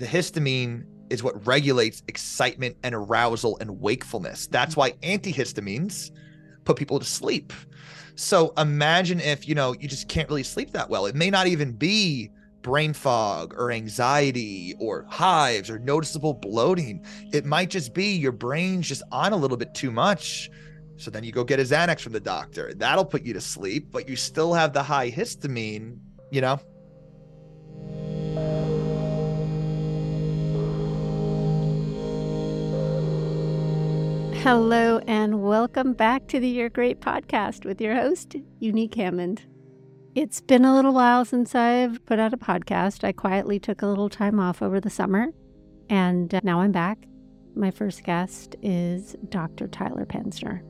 The histamine is what regulates excitement and arousal and wakefulness. That's why antihistamines put people to sleep. So imagine if, you know, you just can't really sleep that well. It may not even be brain fog or anxiety or hives or noticeable bloating. It might just be your brain's just on a little bit too much. So then you go get a Xanax from the doctor. That'll put you to sleep, but you still have the high histamine, you know? Hello, and welcome back to the Your Great podcast with your host, Unique Hammond. It's been a little while since I've put out a podcast. I quietly took a little time off over the summer, and uh, now I'm back. My first guest is Dr. Tyler Panzner.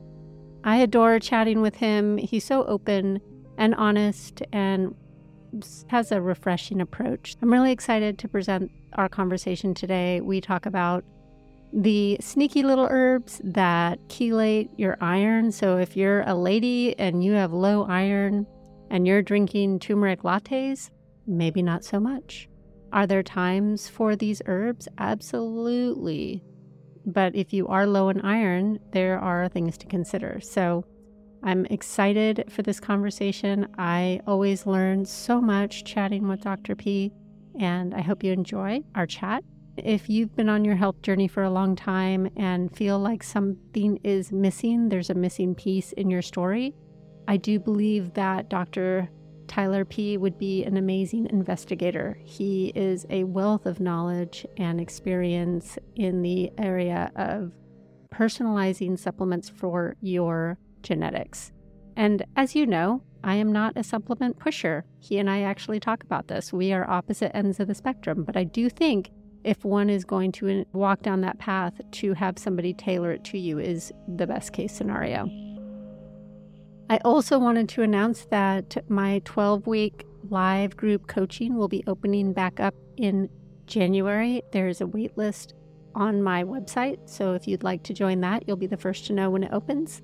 I adore chatting with him. He's so open and honest and has a refreshing approach. I'm really excited to present our conversation today. We talk about the sneaky little herbs that chelate your iron. So if you're a lady and you have low iron and you're drinking turmeric lattes, maybe not so much. Are there times for these herbs? Absolutely. But if you are low in iron, there are things to consider. So I'm excited for this conversation. I always learn so much chatting with Dr. P, and I hope you enjoy our chat. If you've been on your health journey for a long time and feel like something is missing, there's a missing piece in your story, I do believe that Dr. Tyler P would be an amazing investigator. He is a wealth of knowledge and experience in the area of personalizing supplements for your genetics. And as you know, I am not a supplement pusher. He and I actually talk about this. We are opposite ends of the spectrum, but I do think if one is going to walk down that path, to have somebody tailor it to you is the best case scenario. I also wanted to announce that my 12 week live group coaching will be opening back up in January. There's a wait list on my website, so if you'd like to join that, you'll be the first to know when it opens.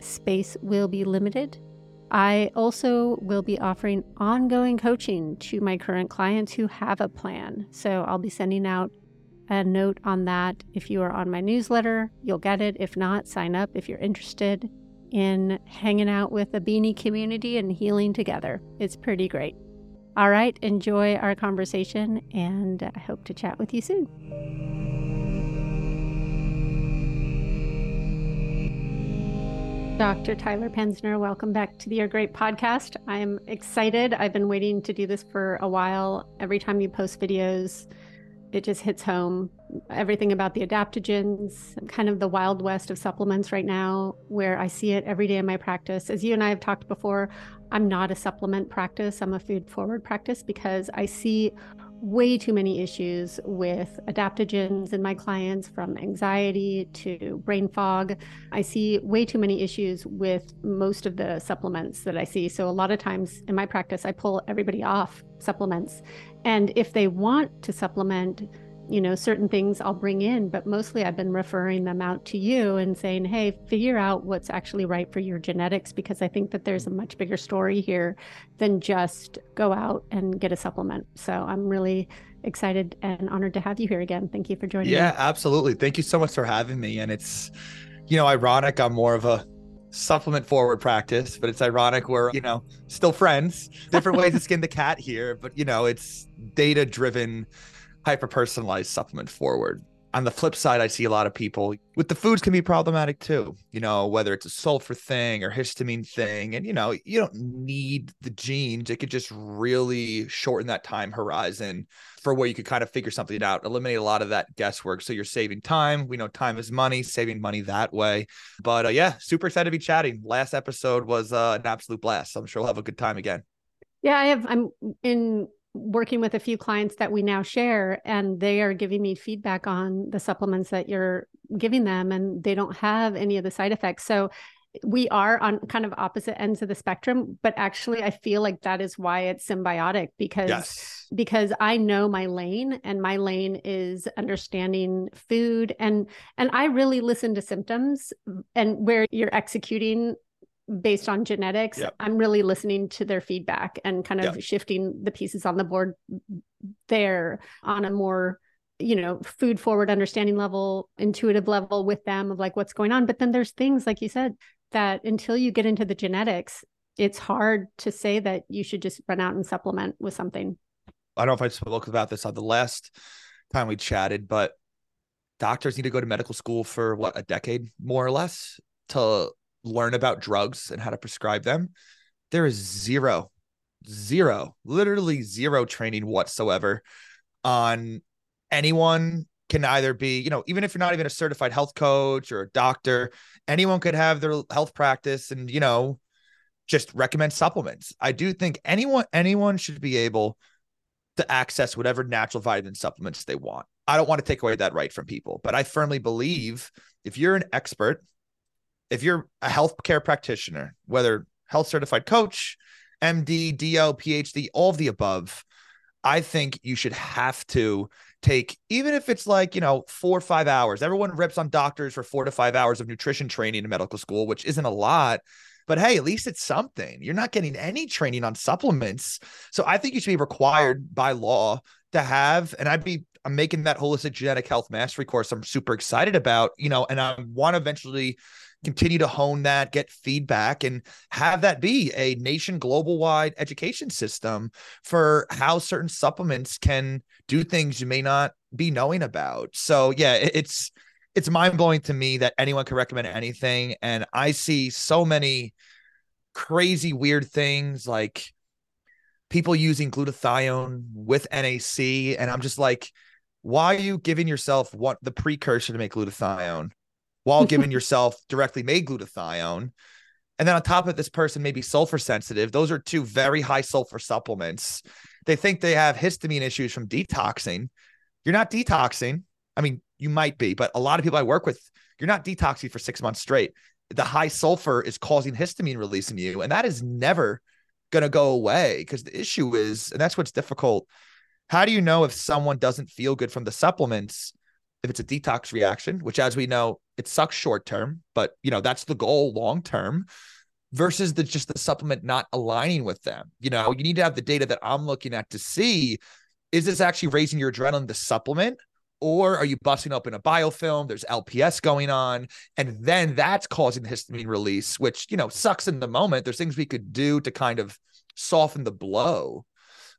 Space will be limited, I also will be offering ongoing coaching to my current clients who have a plan. So I'll be sending out a note on that. If you are on my newsletter, you'll get it. If not, sign up if you're interested in hanging out with the beanie community and healing together. It's pretty great. All right, enjoy our conversation, and I hope to chat with you soon. Dr. Tyler Panzner. welcome back to the Your Great podcast. I'm excited. I've been waiting to do this for a while. Every time you post videos, it just hits home. Everything about the adaptogens, kind of the wild west of supplements right now, where I see it every day in my practice. As you and I have talked before, I'm not a supplement practice, I'm a food forward practice because I see way too many issues with adaptogens in my clients from anxiety to brain fog. I see way too many issues with most of the supplements that I see. So, a lot of times in my practice, I pull everybody off supplements. And if they want to supplement, you know, certain things I'll bring in, but mostly I've been referring them out to you and saying, hey, figure out what's actually right for your genetics, because I think that there's a much bigger story here than just go out and get a supplement. So I'm really excited and honored to have you here again. Thank you for joining yeah, me. absolutely. Thank you so much for having me. And it's, you know, ironic. I'm more of a supplement forward practice, but it's ironic we're, you know, still friends, different ways to skin the cat here, but you know, it's data driven hyper personalized supplement forward. On the flip side, I see a lot of people with the foods can be problematic too. You know, whether it's a sulfur thing or histamine thing. And, you know, you don't need the genes. It could just really shorten that time horizon for where you could kind of figure something out, eliminate a lot of that guesswork. So you're saving time. We know time is money, saving money that way. But uh, yeah, super excited to be chatting. Last episode was uh, an absolute blast. So I'm sure we'll have a good time again. Yeah, I have. I'm in working with a few clients that we now share and they are giving me feedback on the supplements that you're giving them and they don't have any of the side effects so we are on kind of opposite ends of the spectrum but actually i feel like that is why it's symbiotic because yes. because i know my lane and my lane is understanding food and and i really listen to symptoms and where you're executing based on genetics yep. i'm really listening to their feedback and kind of yep. shifting the pieces on the board there on a more you know, food forward understanding level, intuitive level with them of like what's going on. But then there's things, like you said, that until you get into the genetics, it's hard to say that you should just run out and supplement with something. I don't know if I spoke about this on the last time we chatted, but doctors need to go to medical school for what a decade more or less to learn about drugs and how to prescribe them. There is zero, zero, literally zero training whatsoever on anyone can either be, you know, even if you're not even a certified health coach or a doctor, anyone could have their health practice and, you know, just recommend supplements. I do think anyone anyone should be able to access whatever natural vitamin supplements they want. I don't want to take away that right from people, but I firmly believe if you're an expert, if you're a healthcare practitioner, whether health certified coach, MD, DO, PhD, all of the above, I think you should have to take, even if it's like, you know, four or five hours. Everyone rips on doctors for four to five hours of nutrition training in medical school, which isn't a lot. But hey, at least it's something. You're not getting any training on supplements. So I think you should be required by law to have, and I'd be I'm making that holistic genetic health mastery course. I'm super excited about, you know, and I want to eventually continue to hone that, get feedback, and have that be a nation global wide education system for how certain supplements can do things you may not be knowing about. So yeah, it's it's mind blowing to me that anyone can recommend anything. And I see so many crazy, weird things like people using glutathione with NAC. And I'm just like, why are you giving yourself what the precursor to make glutathione while giving yourself directly made glutathione? And then on top of it, this person may be sulfur sensitive. Those are two very high sulfur supplements. They think they have histamine issues from detoxing. You're not detoxing. I mean, you might be, but a lot of people I work with, you're not detoxing for six months straight. The high sulfur is causing histamine release in you, and that is never going to go away because the issue is, and that's what's difficult. How do you know if someone doesn't feel good from the supplements? If it's a detox reaction, which as we know, it sucks short term, but you know, that's the goal long term versus the just the supplement not aligning with them. You know, you need to have the data that I'm looking at to see is this actually raising your adrenaline, the supplement, or are you busting open a biofilm? There's LPS going on, and then that's causing the histamine release, which you know sucks in the moment. There's things we could do to kind of soften the blow,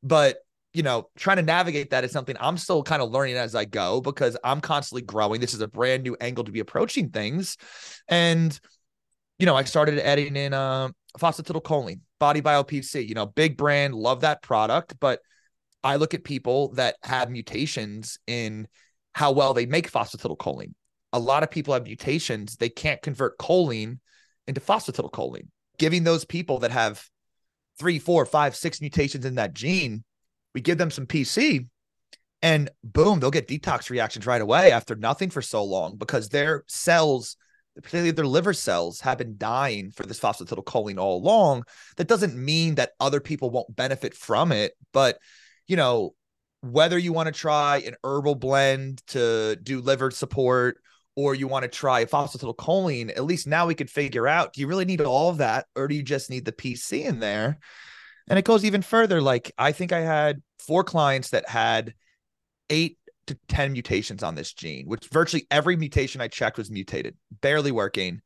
but you know, trying to navigate that is something I'm still kind of learning as I go because I'm constantly growing. This is a brand new angle to be approaching things, and you know, I started adding in uh, phosphatidylcholine, Body Bio PC. You know, big brand, love that product, but I look at people that have mutations in how well they make phosphatidylcholine. A lot of people have mutations, they can't convert choline into phosphatidylcholine. Giving those people that have three, four, five, six mutations in that gene, we give them some PC and boom, they'll get detox reactions right away after nothing for so long because their cells, particularly their liver cells, have been dying for this phosphatidylcholine all along. That doesn't mean that other people won't benefit from it, but you know, whether you want to try an herbal blend to do liver support or you want to try phosphatidylcholine, at least now we could figure out do you really need all of that or do you just need the PC in there? And it goes even further. Like, I think I had four clients that had eight to 10 mutations on this gene, which virtually every mutation I checked was mutated, barely working.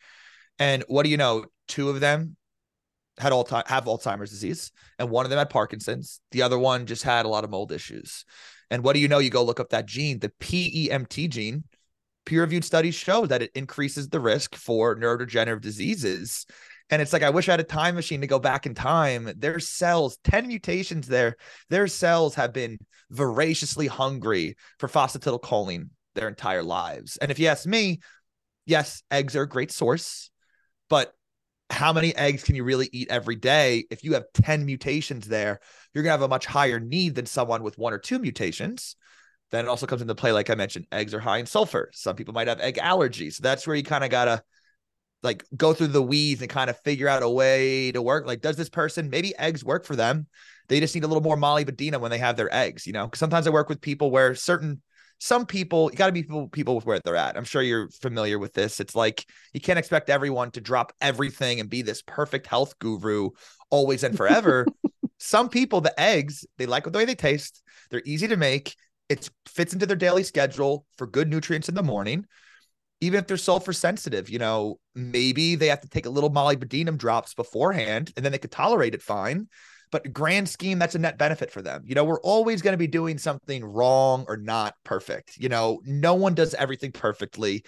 And what do you know? Two of them had all time have Alzheimer's disease, and one of them had Parkinson's. The other one just had a lot of mold issues. And what do you know? You go look up that gene, the PEMT gene. Peer-reviewed studies show that it increases the risk for neurodegenerative diseases. And it's like I wish I had a time machine to go back in time. Their cells, 10 mutations there, their cells have been voraciously hungry for phosphatidylcholine their entire lives. And if you ask me, yes, eggs are a great source, but how many eggs can you really eat every day? If you have 10 mutations there, you're going to have a much higher need than someone with one or two mutations. Then it also comes into play, like I mentioned, eggs are high in sulfur. Some people might have egg allergies. So that's where you kind of got to like go through the weeds and kind of figure out a way to work. Like, does this person maybe eggs work for them? They just need a little more molybdenum when they have their eggs, you know? Because sometimes I work with people where certain some people you got to be people, people with where they're at. I'm sure you're familiar with this. It's like you can't expect everyone to drop everything and be this perfect health guru always and forever. some people, the eggs, they like the way they taste. They're easy to make. it fits into their daily schedule for good nutrients in the morning. Even if they're sulfur sensitive, you know, maybe they have to take a little molybdenum drops beforehand and then they could tolerate it fine. But grand scheme, that's a net benefit for them. You know, we're always going to be doing something wrong or not perfect. You know, no one does everything perfectly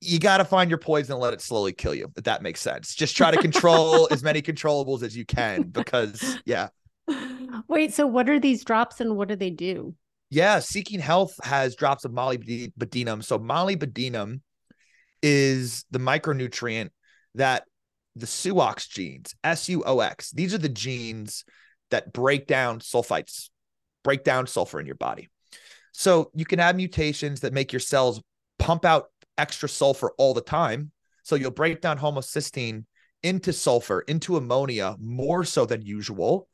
you got to find your poison and let it slowly kill you. If that makes sense. Just try to control as many controllables as you can because, yeah. Wait, so what are these drops and what do they do? Yeah, Seeking Health has drops of molybdenum. So molybdenum is the micronutrient that the SUOX genes, S U O X, these are the genes that break down sulfites, break down sulfur in your body. So you can have mutations that make your cells pump out extra sulfur all the time. So you'll break down homocysteine into sulfur, into ammonia more so than usual.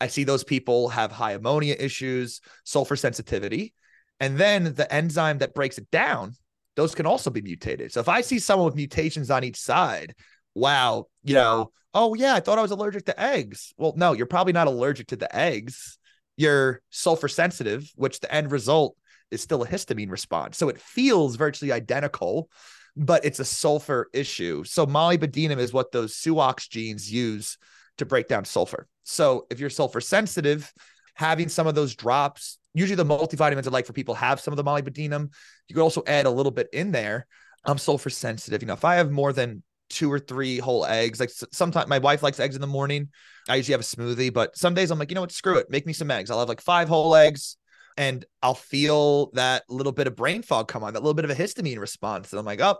I see those people have high ammonia issues, sulfur sensitivity. And then the enzyme that breaks it down, those can also be mutated. So if I see someone with mutations on each side, wow, you know, oh yeah, I thought I was allergic to eggs. Well, no, you're probably not allergic to the eggs. You're sulfur sensitive, which the end result is still a histamine response. So it feels virtually identical, but it's a sulfur issue. So molybdenum is what those SUOX genes use to break down sulfur. So if you're sulfur sensitive, having some of those drops, usually the multivitamins I like for people have some of the molybdenum. You could also add a little bit in there. I'm sulfur sensitive. You know, if I have more than two or three whole eggs, like sometimes my wife likes eggs in the morning. I usually have a smoothie, but some days I'm like, you know what, screw it, make me some eggs. I'll have like five whole eggs, and I'll feel that little bit of brain fog come on, that little bit of a histamine response. And I'm like, oh,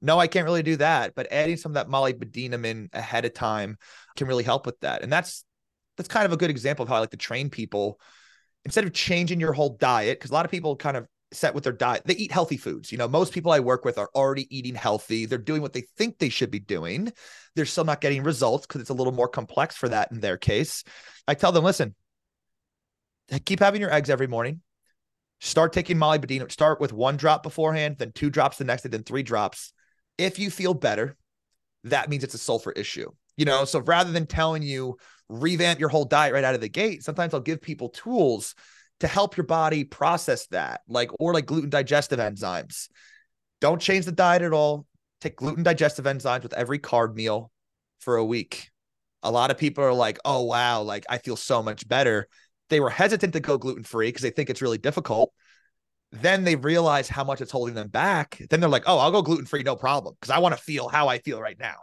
no, I can't really do that. But adding some of that molybdenum in ahead of time can really help with that. And that's that's kind of a good example of how I like to train people. Instead of changing your whole diet, because a lot of people kind of set with their diet, they eat healthy foods. You know, most people I work with are already eating healthy. They're doing what they think they should be doing. They're still not getting results because it's a little more complex for that in their case. I tell them, listen, keep having your eggs every morning. Start taking molybdenum. Start with one drop beforehand, then two drops the next day, then three drops. If you feel better, that means it's a sulfur issue. You know, so rather than telling you revamp your whole diet right out of the gate, sometimes I'll give people tools to help your body process that, like or like gluten digestive enzymes. Don't change the diet at all. Take gluten digestive enzymes with every carb meal for a week. A lot of people are like, "Oh wow, like I feel so much better." They were hesitant to go gluten free because they think it's really difficult. Then they realize how much it's holding them back. Then they're like, oh, I'll go gluten free, no problem, because I want to feel how I feel right now.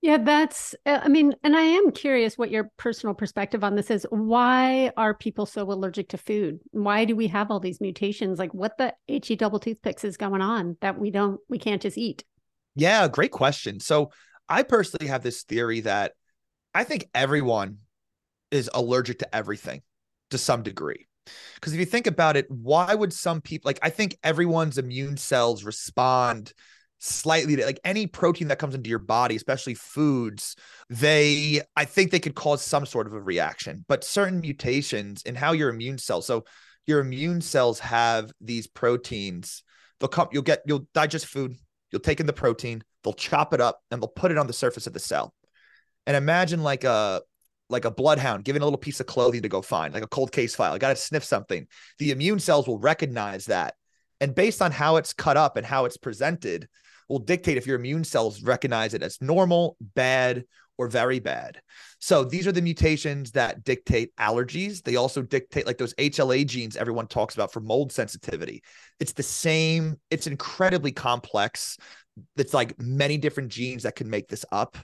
Yeah, that's, uh, I mean, and I am curious what your personal perspective on this is. Why are people so allergic to food? Why do we have all these mutations? Like, what the HE double toothpicks is going on that we don't, we can't just eat? Yeah, great question. So, I personally have this theory that I think everyone is allergic to everything to some degree. Because if you think about it, why would some people like I think everyone's immune cells respond slightly to like any protein that comes into your body, especially foods, they I think they could cause some sort of a reaction. But certain mutations in how your immune cells, so your immune cells have these proteins, they'll come, you'll get you'll digest food, you'll take in the protein, they'll chop it up and they'll put it on the surface of the cell. And imagine like a like a bloodhound given a little piece of clothing to go find, like a cold case file. I got to sniff something. The immune cells will recognize that. And based on how it's cut up and how it's presented, will dictate if your immune cells recognize it as normal, bad, or very bad. So these are the mutations that dictate allergies. They also dictate like those HLA genes everyone talks about for mold sensitivity. It's the same, it's incredibly complex. It's like many different genes that can make this up.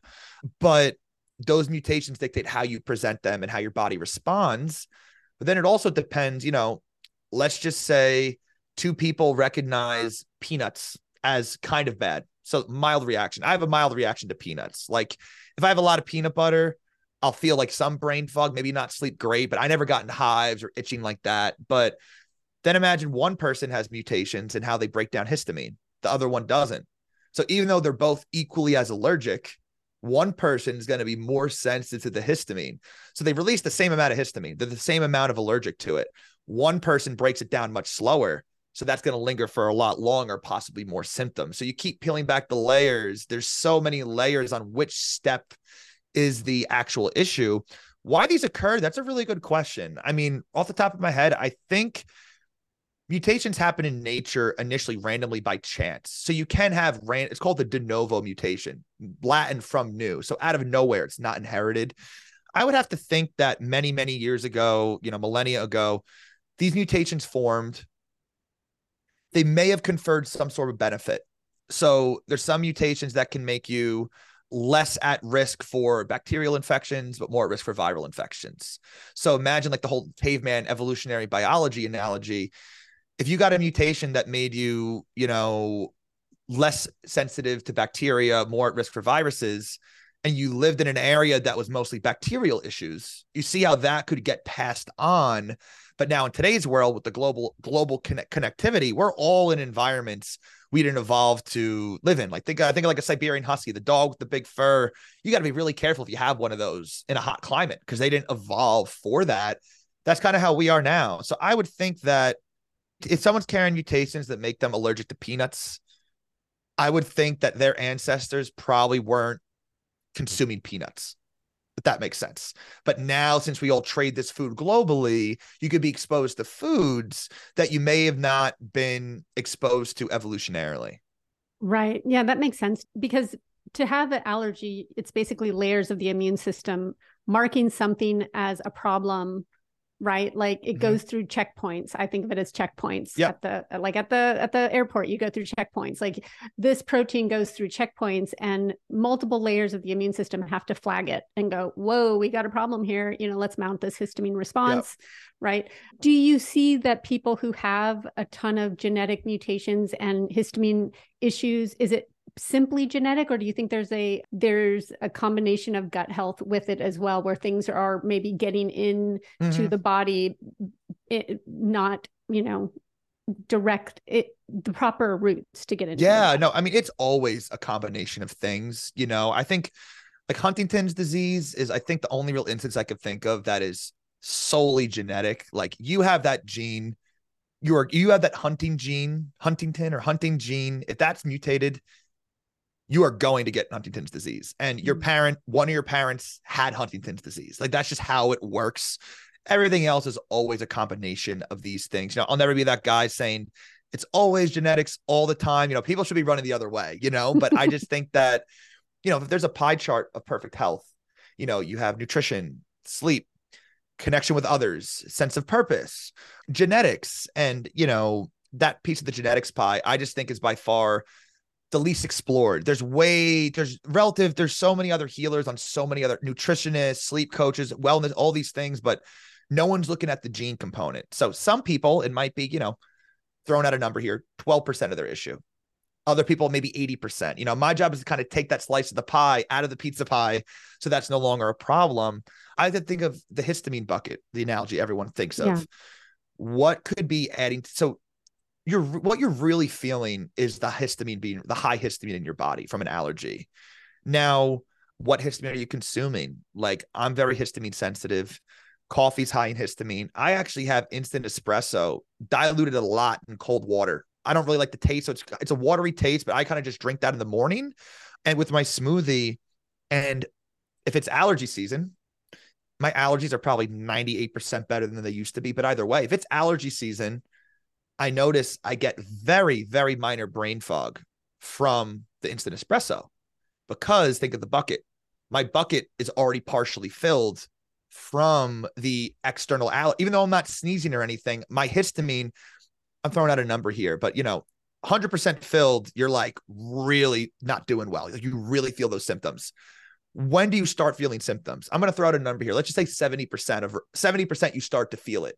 But those mutations dictate how you present them and how your body responds. But then it also depends, you know, let's just say two people recognize peanuts as kind of bad. So mild reaction. I have a mild reaction to peanuts. Like if I have a lot of peanut butter, I'll feel like some brain fog, maybe not sleep great, but I never gotten hives or itching like that. But then imagine one person has mutations and how they break down histamine. The other one doesn't. So even though they're both equally as allergic, one person is going to be more sensitive to the histamine. So they release the same amount of histamine, they're the same amount of allergic to it. One person breaks it down much slower. So that's going to linger for a lot longer, possibly more symptoms. So you keep peeling back the layers. There's so many layers on which step is the actual issue. why these occur, that's a really good question. I mean, off the top of my head, I think mutations happen in nature initially randomly by chance. So you can have ran it's called the de novo mutation, Latin from new. So out of nowhere, it's not inherited. I would have to think that many, many years ago, you know, millennia ago, these mutations formed. They may have conferred some sort of benefit. So there's some mutations that can make you less at risk for bacterial infections, but more at risk for viral infections. So imagine like the whole caveman evolutionary biology analogy. If you got a mutation that made you, you know, less sensitive to bacteria, more at risk for viruses, and you lived in an area that was mostly bacterial issues, you see how that could get passed on. But now in today's world with the global global connect- connectivity, we're all in environments we didn't evolve to live in. Like think I think like a Siberian husky, the dog with the big fur. You got to be really careful if you have one of those in a hot climate because they didn't evolve for that. That's kind of how we are now. So I would think that if someone's carrying mutations that make them allergic to peanuts, I would think that their ancestors probably weren't consuming peanuts. If that makes sense. But now, since we all trade this food globally, you could be exposed to foods that you may have not been exposed to evolutionarily. Right. Yeah, that makes sense. Because to have an allergy, it's basically layers of the immune system marking something as a problem right like it mm-hmm. goes through checkpoints i think of it as checkpoints yep. at the like at the at the airport you go through checkpoints like this protein goes through checkpoints and multiple layers of the immune system have to flag it and go whoa we got a problem here you know let's mount this histamine response yep. right do you see that people who have a ton of genetic mutations and histamine issues is it simply genetic or do you think there's a there's a combination of gut health with it as well where things are maybe getting in mm-hmm. to the body it, not you know direct it the proper routes to get it yeah no i mean it's always a combination of things you know? I think like huntington's disease is i think the only real instance i could think of that is solely genetic. Like you have that gene you're you have that hunting gene huntington or hunting gene if that's mutated you are going to get Huntington's disease. And your mm. parent, one of your parents had Huntington's disease. Like that's just how it works. Everything else is always a combination of these things. You know, I'll never be that guy saying it's always genetics all the time. You know, people should be running the other way, you know, but I just think that, you know, if there's a pie chart of perfect health, you know, you have nutrition, sleep, connection with others, sense of purpose, genetics, and, you know, that piece of the genetics pie, I just think is by far the least explored. There's way there's relative. There's so many other healers on so many other nutritionists, sleep coaches, wellness, all these things, but no one's looking at the gene component. So some people, it might be, you know, thrown out a number here, 12% of their issue. Other people, maybe 80%. You know, my job is to kind of take that slice of the pie out of the pizza pie. So that's no longer a problem. I like to think of the histamine bucket, the analogy everyone thinks of. Yeah. What could be adding? So you're what you're really feeling is the histamine being the high histamine in your body from an allergy. Now, what histamine are you consuming? Like I'm very histamine sensitive. Coffee's high in histamine. I actually have instant espresso diluted a lot in cold water. I don't really like the taste, so it's it's a watery taste, but I kind of just drink that in the morning and with my smoothie. And if it's allergy season, my allergies are probably 98% better than they used to be. But either way, if it's allergy season, I notice I get very, very minor brain fog from the instant espresso because think of the bucket. My bucket is already partially filled from the external allergy. Even though I'm not sneezing or anything, my histamine, I'm throwing out a number here, but you know, 100% filled, you're like really not doing well. You really feel those symptoms. When do you start feeling symptoms? I'm going to throw out a number here. Let's just say 70% of 70% you start to feel it.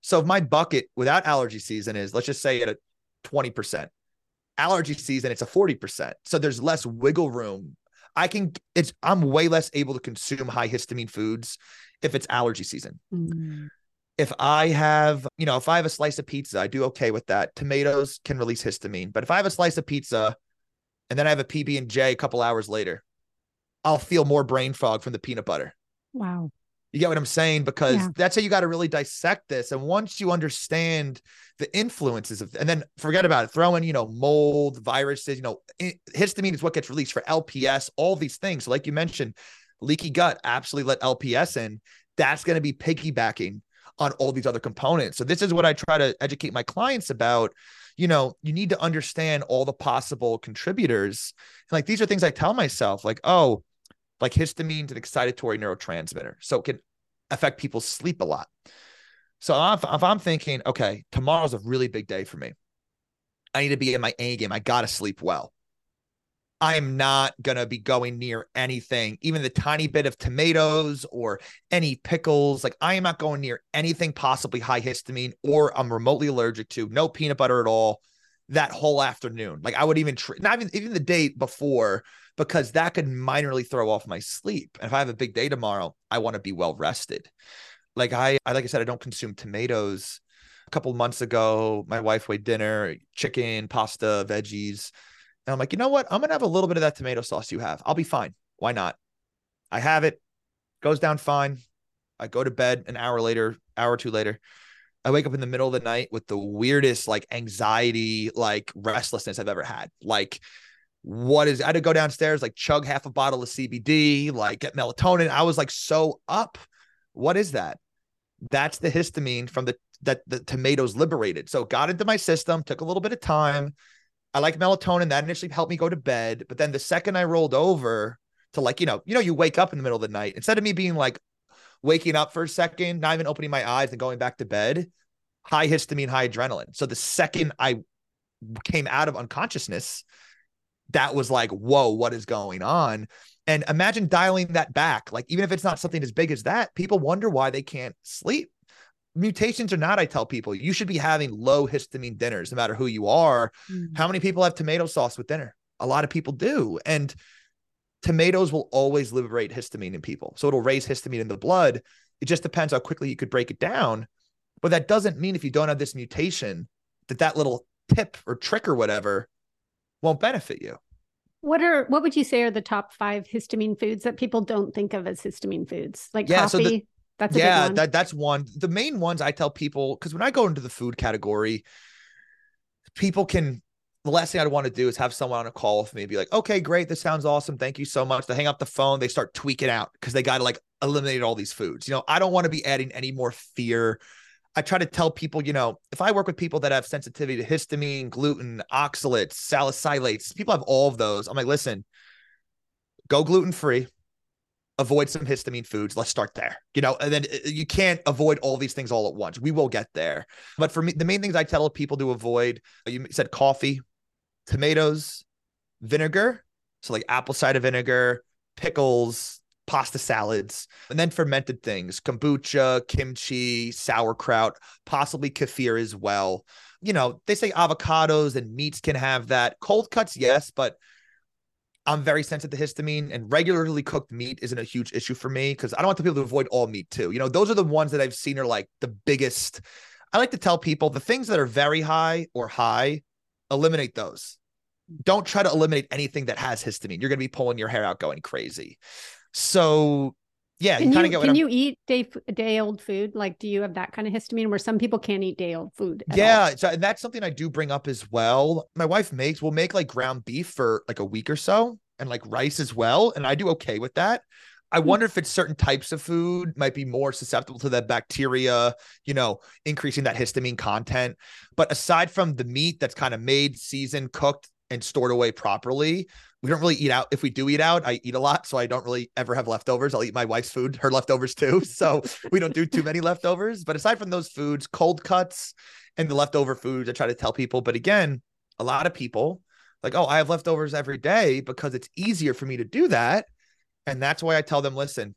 So if my bucket without allergy season is, let's just say at a 20%, allergy season, it's a 40%. So there's less wiggle room. I can, it's, I'm way less able to consume high histamine foods if it's allergy season. Mm. If I have, you know, if I have a slice of pizza, I do okay with that. Tomatoes can release histamine. But if I have a slice of pizza and then I have a PB and J a couple hours later, I'll feel more brain fog from the peanut butter. Wow. You get what I'm saying? Because yeah. that's how you got to really dissect this. And once you understand the influences of, and then forget about it, throw in, you know, mold, viruses, you know, histamine is what gets released for LPS, all these things. So like you mentioned, leaky gut, absolutely let LPS in. That's going to be piggybacking on all these other components. So this is what I try to educate my clients about. You know, you need to understand all the possible contributors. And like these are things I tell myself, like, oh, like histamine's an excitatory neurotransmitter. So it can affect people's sleep a lot. So if, if I'm thinking, okay, tomorrow's a really big day for me. I need to be in my A game. I got to sleep well. I am not going to be going near anything, even the tiny bit of tomatoes or any pickles. Like, I am not going near anything possibly high histamine or I'm remotely allergic to, no peanut butter at all that whole afternoon. Like, I would even, tr- not even, even the day before, because that could minorly throw off my sleep. And if I have a big day tomorrow, I want to be well rested. Like, I, I, like I said, I don't consume tomatoes. A couple months ago, my wife made dinner, chicken, pasta, veggies and I'm like, you know what? I'm gonna have a little bit of that tomato sauce you have. I'll be fine. Why not? I have it. Goes down fine. I go to bed an hour later, hour or two later. I wake up in the middle of the night with the weirdest like anxiety, like restlessness I've ever had. Like, what is I had to go downstairs, like chug half a bottle of CBD, like get melatonin. I was like so up. What is that? That's the histamine from the that the tomatoes liberated. So got into my system, took a little bit of time I like melatonin. That initially helped me go to bed. But then the second I rolled over to like, you know, you know, you wake up in the middle of the night, instead of me being like waking up for a second, not even opening my eyes and going back to bed, high histamine, high adrenaline. So the second I came out of unconsciousness, that was like, whoa, what is going on? And imagine dialing that back. Like, even if it's not something as big as that, people wonder why they can't sleep mutations or not, I tell people you should be having low histamine dinners, no matter who you are. Mm-hmm. How many people have tomato sauce with dinner? A lot of people do. And tomatoes will always liberate histamine in people. So it'll raise histamine in the blood. It just depends how quickly you could break it down. But that doesn't mean if you don't have this mutation, that that little tip or trick or whatever won't benefit you. What are what would you say are the top five histamine foods that people don't think of as histamine foods? Like yeah, coffee. So the, that's yeah, that that's one. The main ones I tell people because when I go into the food category, people can. The last thing I'd want to do is have someone on a call with me be like, "Okay, great, this sounds awesome. Thank you so much." They hang up the phone, they start tweaking out because they got to like eliminate all these foods. You know, I don't want to be adding any more fear. I try to tell people, you know, if I work with people that have sensitivity to histamine, gluten, oxalates, salicylates, people have all of those. I'm like, listen, go gluten free avoid some histamine foods. Let's start there. You know, and then uh, you can't avoid all these things all at once. We will get there. But for me, the main things I tell people to avoid, uh, you said coffee, tomatoes, vinegar. So like apple cider vinegar, pickles, pasta salads, and then fermented things, kombucha, kimchi, sauerkraut, possibly kefir as well. You know, they say avocados and meats can have that. Cold cuts, yes, but I'm very sensitive to histamine, and regularly cooked meat isn't a huge issue for me because I don't want the people to avoid all meat too. You know, those are the ones that I've seen are like the biggest. I like to tell people the things that are very high or high, eliminate those. Don't try to eliminate anything that has histamine. You're going to be pulling your hair out going crazy. So yeah, can you, you can you eat day day old food? Like, do you have that kind of histamine where some people can't eat day old food? Yeah, so that's something I do bring up as well. My wife makes we'll make like ground beef for like a week or so, and like rice as well, and I do okay with that. I hmm. wonder if it's certain types of food might be more susceptible to that bacteria, you know, increasing that histamine content. But aside from the meat that's kind of made, seasoned, cooked, and stored away properly, we don't really eat out. If we do eat out, I eat a lot. So I don't really ever have leftovers. I'll eat my wife's food, her leftovers too. So we don't do too many leftovers. But aside from those foods, cold cuts and the leftover foods, I try to tell people. But again, a lot of people like, oh, I have leftovers every day because it's easier for me to do that. And that's why I tell them, listen,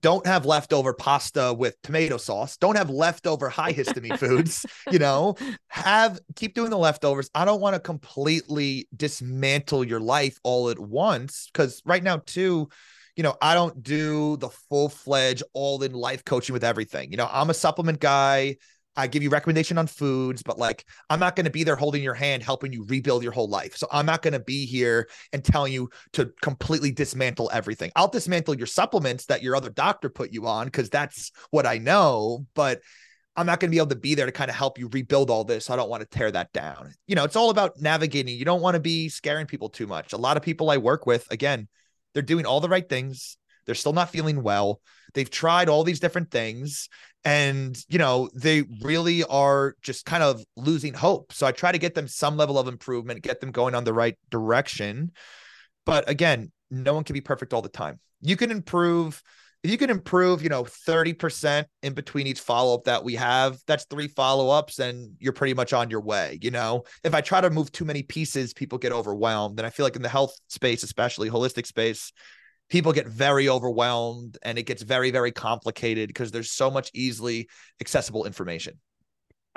don't have leftover pasta with tomato sauce. Don't have leftover high histamine foods, you know. Have keep doing the leftovers. I don't want to completely dismantle your life all at once cuz right now too, you know, I don't do the full-fledged all-in life coaching with everything. You know, I'm a supplement guy. I give you recommendation on foods, but like I'm not going to be there holding your hand, helping you rebuild your whole life. So I'm not going to be here and telling you to completely dismantle everything. I'll dismantle your supplements that your other doctor put you on because that's what I know. But I'm not going to be able to be there to kind of help you rebuild all this. I don't want to tear that down. You know, it's all about navigating. You don't want to be scaring people too much. A lot of people I work with, again, they're doing all the right things. They're still not feeling well. They've tried all these different things and, you know, they really are just kind of losing hope. So I try to get them some level of improvement, get them going on the right direction. But again, no one can be perfect all the time. You can improve you can improve, you know, 30% in between each follow up that we have, that's three follow ups and you're pretty much on your way. You know, if I try to move too many pieces, people get overwhelmed. And I feel like in the health space, especially holistic space, people get very overwhelmed and it gets very, very complicated because there's so much easily accessible information.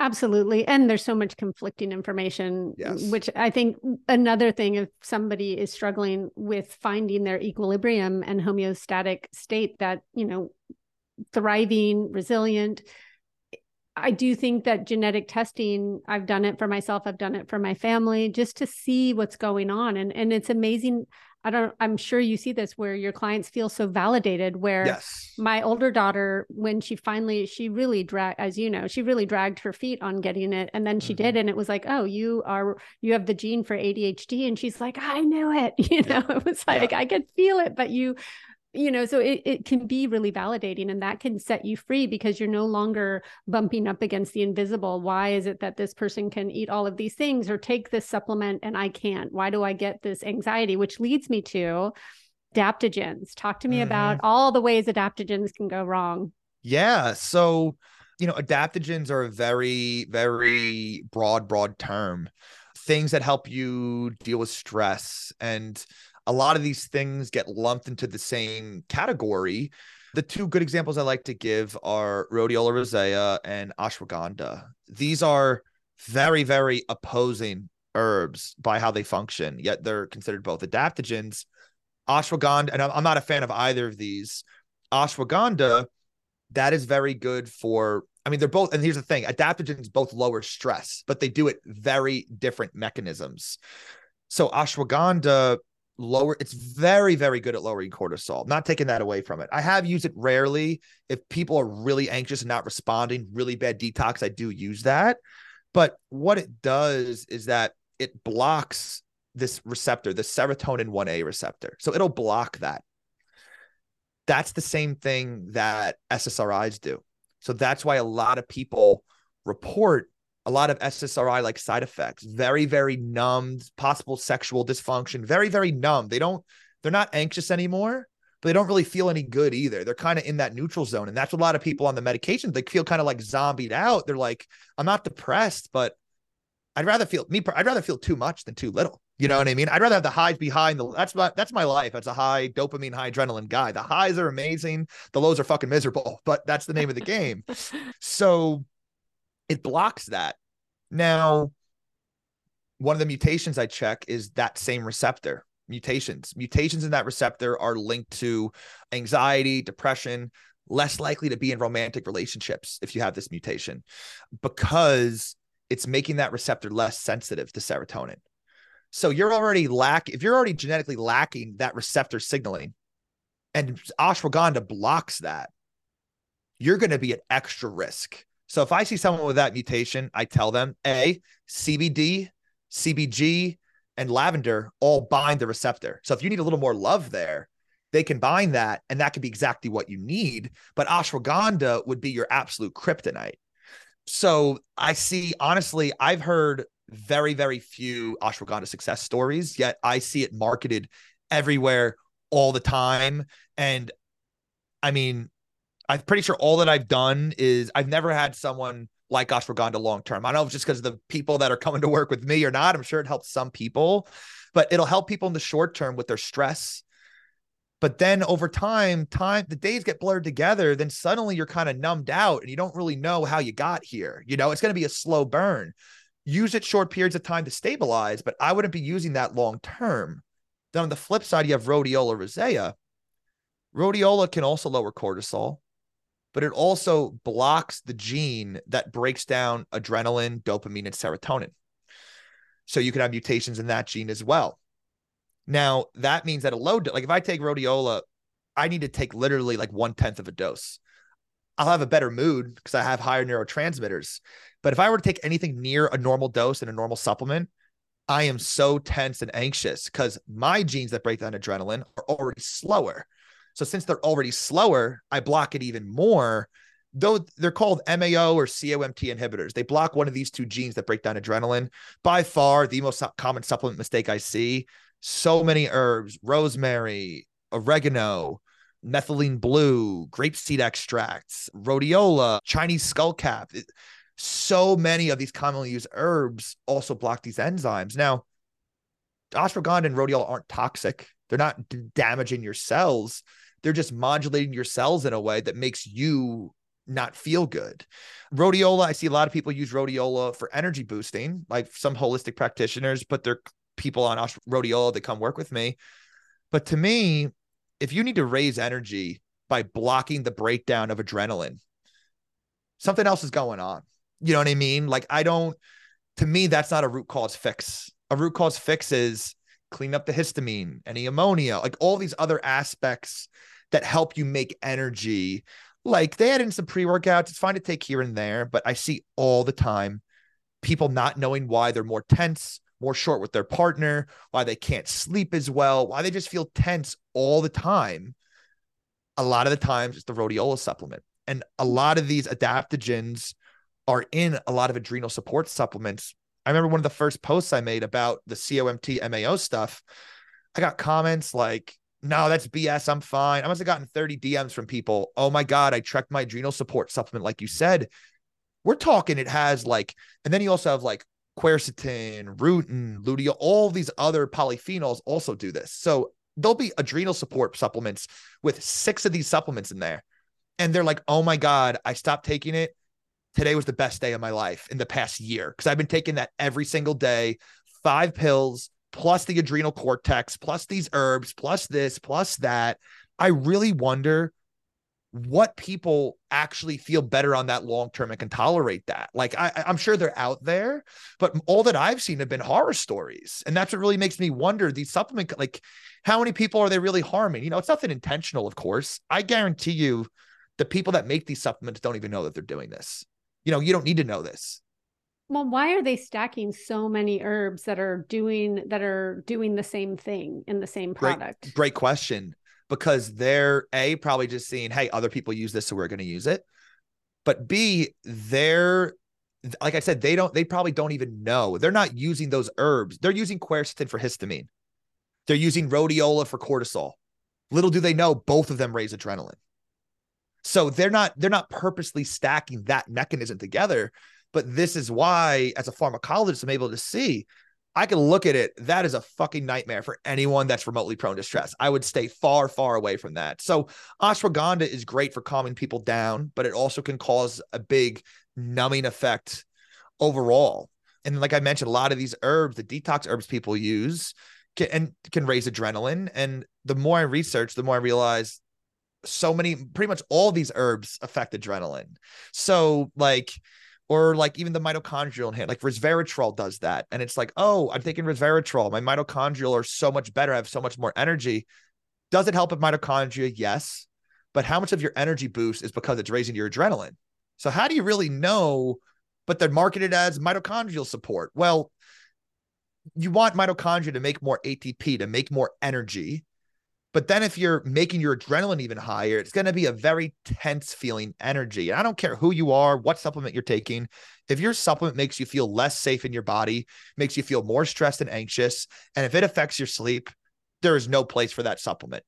Absolutely. And there's so much conflicting information, yes. which I think another thing, if somebody is struggling with finding their equilibrium and homeostatic state that, you know, thriving, resilient, I do think that genetic testing, I've done it for myself, I've done it for my family, just to see what's going on. And and it's amazing I don't I'm sure you see this where your clients feel so validated where yes. my older daughter when she finally she really dragged as you know she really dragged her feet on getting it and then she mm-hmm. did and it was like oh you are you have the gene for ADHD and she's like I knew it you know it was like yeah. I could feel it but you you know so it, it can be really validating and that can set you free because you're no longer bumping up against the invisible. Why is it that this person can eat all of these things or take this supplement and i can't? Why do i get this anxiety? Which leads me to adaptogens. Talk to me mm-hmm. about all the ways adaptogens can go wrong. Yeah so you know adaptogens are a very very broad broad term. Things that help you deal with stress and a lot of these things get lumped into the same category. The two good examples I like to give are rhodiola rosea and ashwagandha. These are very, very opposing herbs by how they function, yet they're considered both adaptogens. Ashwagandha, and I'm not a fan of either of these. Ashwagandha, that is very good for, I mean, they're both, and here's the thing adaptogens both lower stress, but they do it very different mechanisms. So ashwagandha lower it's very very good at lowering cortisol not taking that away from it. I have used it rarely. If people are really anxious and not responding really bad detox i do use that. But what it does is that it blocks this receptor the serotonin 1a receptor. So it'll block that. That's the same thing that ssris do. So that's why a lot of people report a lot of SSRI like side effects, very, very numbed, possible sexual dysfunction, very, very numb. They don't, they're not anxious anymore, but they don't really feel any good either. They're kind of in that neutral zone. And that's what a lot of people on the medication, they feel kind of like zombied out. They're like, I'm not depressed, but I'd rather feel me, I'd rather feel too much than too little. You know what I mean? I'd rather have the highs behind the that's my that's my life as a high dopamine, high adrenaline guy. The highs are amazing, the lows are fucking miserable, but that's the name of the game. so it blocks that. Now, one of the mutations I check is that same receptor. Mutations. Mutations in that receptor are linked to anxiety, depression, less likely to be in romantic relationships if you have this mutation because it's making that receptor less sensitive to serotonin. So you're already lack if you're already genetically lacking that receptor signaling and ashwagandha blocks that, you're going to be at extra risk so if I see someone with that mutation, I tell them A, CBD, CBG, and lavender all bind the receptor. So if you need a little more love there, they can bind that and that could be exactly what you need. But ashwagandha would be your absolute kryptonite. So I see, honestly, I've heard very, very few ashwagandha success stories, yet I see it marketed everywhere all the time. And I mean, I'm pretty sure all that I've done is I've never had someone like ashwagandha long term. I don't know if just because of the people that are coming to work with me or not. I'm sure it helps some people, but it'll help people in the short term with their stress. But then over time, time the days get blurred together. Then suddenly you're kind of numbed out and you don't really know how you got here. You know, it's going to be a slow burn. Use it short periods of time to stabilize, but I wouldn't be using that long term. Then on the flip side, you have rhodiola rosea. Rhodiola can also lower cortisol but it also blocks the gene that breaks down adrenaline, dopamine, and serotonin. So you can have mutations in that gene as well. Now, that means that a low, like if I take rhodiola, I need to take literally like one tenth of a dose. I'll have a better mood because I have higher neurotransmitters. But if I were to take anything near a normal dose in a normal supplement, I am so tense and anxious because my genes that break down adrenaline are already slower. So since they're already slower, I block it even more. Though they're called MAO or COMT inhibitors, they block one of these two genes that break down adrenaline. By far, the most common supplement mistake I see. So many herbs, rosemary, oregano, methylene blue, grapeseed extracts, rhodiola, Chinese skullcap. So many of these commonly used herbs also block these enzymes. Now, ashwagandha and rhodiola aren't toxic. They're not damaging your cells. They're just modulating your cells in a way that makes you not feel good. Rhodiola, I see a lot of people use rhodiola for energy boosting, like some holistic practitioners, but they're people on rhodiola that come work with me. But to me, if you need to raise energy by blocking the breakdown of adrenaline, something else is going on. You know what I mean? Like, I don't, to me, that's not a root cause fix. A root cause fix is clean up the histamine, any ammonia, like all these other aspects that help you make energy. Like they add in some pre workouts. It's fine to take here and there, but I see all the time people not knowing why they're more tense, more short with their partner, why they can't sleep as well, why they just feel tense all the time. A lot of the times it's the rhodiola supplement. And a lot of these adaptogens are in a lot of adrenal support supplements. I remember one of the first posts I made about the COMT MAO stuff. I got comments like, no, that's BS. I'm fine. I must have gotten 30 DMs from people. Oh my God, I checked my adrenal support supplement, like you said. We're talking, it has like, and then you also have like quercetin, rutin, lutein, all these other polyphenols also do this. So there'll be adrenal support supplements with six of these supplements in there. And they're like, oh my God, I stopped taking it. Today was the best day of my life in the past year because I've been taking that every single day, five pills, plus the adrenal cortex, plus these herbs, plus this, plus that. I really wonder what people actually feel better on that long term and can tolerate that. Like I, I'm sure they're out there, but all that I've seen have been horror stories, and that's what really makes me wonder. These supplement, like, how many people are they really harming? You know, it's nothing intentional, of course. I guarantee you, the people that make these supplements don't even know that they're doing this. You know, you don't need to know this. Well, why are they stacking so many herbs that are doing that are doing the same thing in the same product? Great, great question because they're a probably just seeing, hey, other people use this, so we're going to use it. But B, they're like I said, they don't, they probably don't even know. They're not using those herbs. They're using quercetin for histamine. They're using rhodiola for cortisol. Little do they know, both of them raise adrenaline. So they're not, they're not purposely stacking that mechanism together. But this is why, as a pharmacologist, I'm able to see I can look at it. That is a fucking nightmare for anyone that's remotely prone to stress. I would stay far, far away from that. So ashwagandha is great for calming people down, but it also can cause a big numbing effect overall. And like I mentioned, a lot of these herbs, the detox herbs people use, can and can raise adrenaline. And the more I research, the more I realize so many, pretty much all these herbs affect adrenaline. So like or like even the mitochondrial inhibitor, like resveratrol does that. And it's like, oh, I'm taking resveratrol. My mitochondrial are so much better. I have so much more energy. Does it help with mitochondria? Yes. But how much of your energy boost is because it's raising your adrenaline? So how do you really know? But they're marketed as mitochondrial support. Well, you want mitochondria to make more ATP, to make more energy. But then if you're making your adrenaline even higher, it's going to be a very tense feeling energy. And I don't care who you are, what supplement you're taking. If your supplement makes you feel less safe in your body, makes you feel more stressed and anxious, and if it affects your sleep, there is no place for that supplement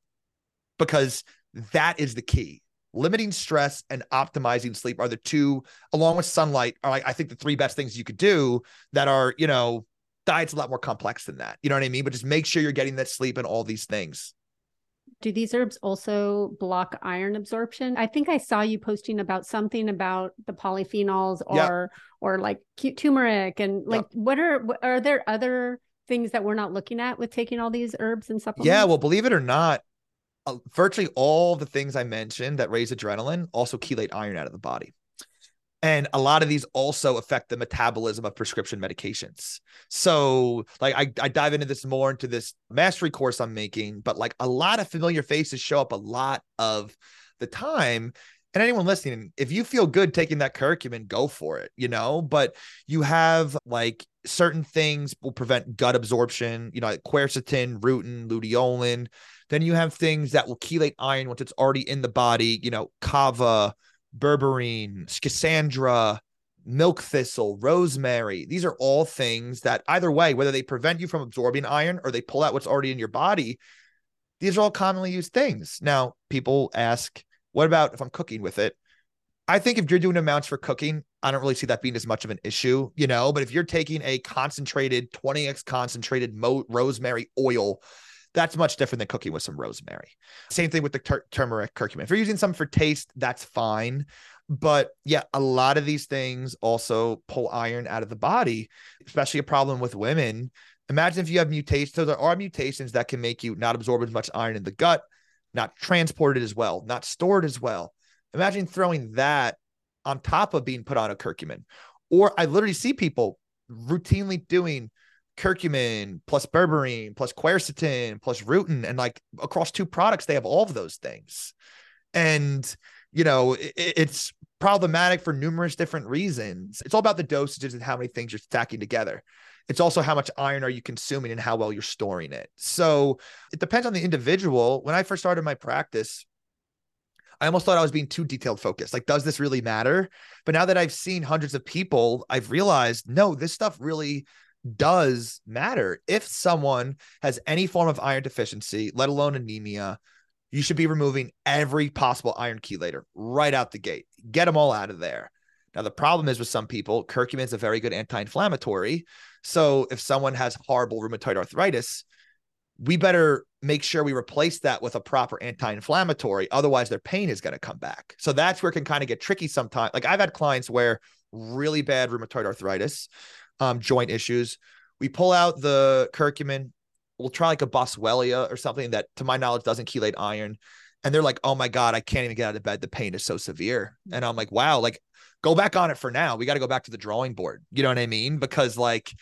because that is the key. Limiting stress and optimizing sleep are the two, along with sunlight, are I think the three best things you could do that are, you know, diet's a lot more complex than that. You know what I mean? But just make sure you're getting that sleep and all these things. Do these herbs also block iron absorption? I think I saw you posting about something about the polyphenols or yep. or like turmeric and like yep. what are are there other things that we're not looking at with taking all these herbs and supplements? Yeah, well, believe it or not, uh, virtually all the things I mentioned that raise adrenaline also chelate iron out of the body. And a lot of these also affect the metabolism of prescription medications. So, like, I, I dive into this more into this mastery course I'm making, but like a lot of familiar faces show up a lot of the time. and anyone listening, if you feel good taking that curcumin, go for it, you know. But you have like certain things will prevent gut absorption, you know, like quercetin, rutin, luteolin. Then you have things that will chelate iron once it's already in the body, you know, kava, berberine, schisandra, milk thistle, rosemary. These are all things that either way, whether they prevent you from absorbing iron or they pull out what's already in your body, these are all commonly used things. Now, people ask, what about if I'm cooking with it? I think if you're doing amounts for cooking, I don't really see that being as much of an issue, you know. But if you're taking a concentrated 20x concentrated rosemary oil, that's much different than cooking with some rosemary. Same thing with the tur- turmeric curcumin. If you're using some for taste, that's fine. But yeah, a lot of these things also pull iron out of the body, especially a problem with women. Imagine if you have mutations. So there are mutations that can make you not absorb as much iron in the gut not transported as well, not stored as well. Imagine throwing that on top of being put on a curcumin. Or I literally see people routinely doing curcumin plus berberine plus quercetin plus rutin and like across two products they have all of those things and you know it, it's problematic for numerous different reasons it's all about the dosages and how many things you're stacking together it's also how much iron are you consuming and how well you're storing it. So it depends on the individual. When I first started my practice, I almost thought I was being too detailed focused. Like, does this really matter? But now that I've seen hundreds of people, I've realized no, this stuff really does matter. If someone has any form of iron deficiency, let alone anemia, you should be removing every possible iron chelator right out the gate. Get them all out of there. Now, the problem is with some people, curcumin is a very good anti inflammatory. So if someone has horrible rheumatoid arthritis, we better make sure we replace that with a proper anti-inflammatory otherwise their pain is going to come back so that's where it can kind of get tricky sometimes like i've had clients where really bad rheumatoid arthritis um, joint issues we pull out the curcumin we'll try like a boswellia or something that to my knowledge doesn't chelate iron and they're like oh my god i can't even get out of bed the pain is so severe and i'm like wow like go back on it for now. We got to go back to the drawing board. You know what I mean? Because like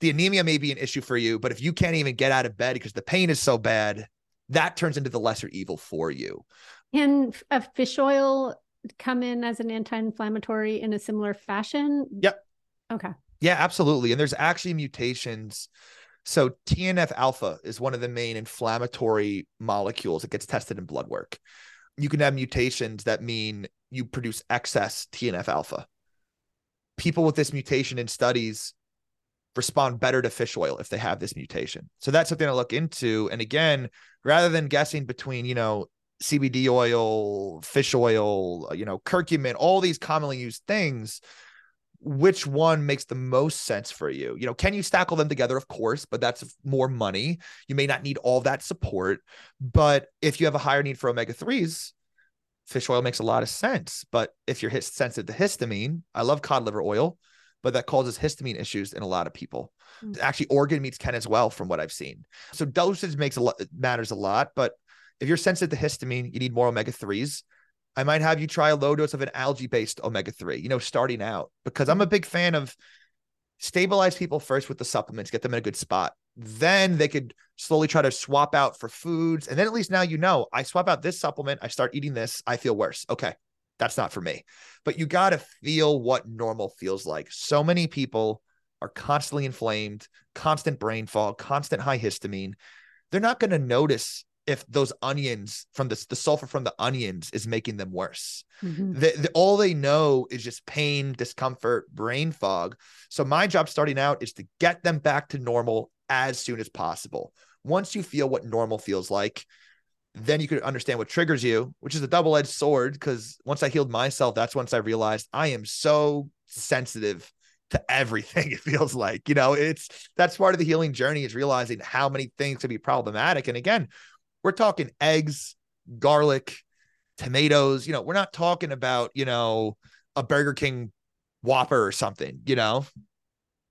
the anemia may be an issue for you, but if you can't even get out of bed because the pain is so bad, that turns into the lesser evil for you. Can a fish oil come in as an anti-inflammatory in a similar fashion? Yep. Okay. Yeah, absolutely. And there's actually mutations. So TNF alpha is one of the main inflammatory molecules that gets tested in blood work. You can have mutations that mean you produce excess TNF alpha. People with this mutation in studies respond better to fish oil if they have this mutation. So that's something to look into. And again, rather than guessing between, you know, CBD oil, fish oil, you know, curcumin, all these commonly used things, which one makes the most sense for you? You know, can you stackle them together? Of course, but that's more money. You may not need all that support. But if you have a higher need for omega 3s, fish oil makes a lot of sense. But if you're sensitive to histamine, I love cod liver oil, but that causes histamine issues in a lot of people. Mm. Actually, organ meats can as well, from what I've seen. So dosage makes a lot matters a lot. But if you're sensitive to histamine, you need more omega threes. I might have you try a low dose of an algae based omega three. You know, starting out because I'm a mm-hmm. big fan of stabilize people first with the supplements, get them in a good spot. Then they could slowly try to swap out for foods. And then at least now you know I swap out this supplement, I start eating this, I feel worse. Okay, that's not for me. But you got to feel what normal feels like. So many people are constantly inflamed, constant brain fog, constant high histamine. They're not going to notice if those onions from the, the sulfur from the onions is making them worse. Mm-hmm. The, the, all they know is just pain, discomfort, brain fog. So my job starting out is to get them back to normal as soon as possible. Once you feel what normal feels like, then you could understand what triggers you, which is a double-edged sword. Because once I healed myself, that's once I realized I am so sensitive to everything. It feels like, you know, it's that's part of the healing journey is realizing how many things can be problematic. And again, we're talking eggs, garlic, tomatoes. You know, we're not talking about, you know, a Burger King Whopper or something, you know?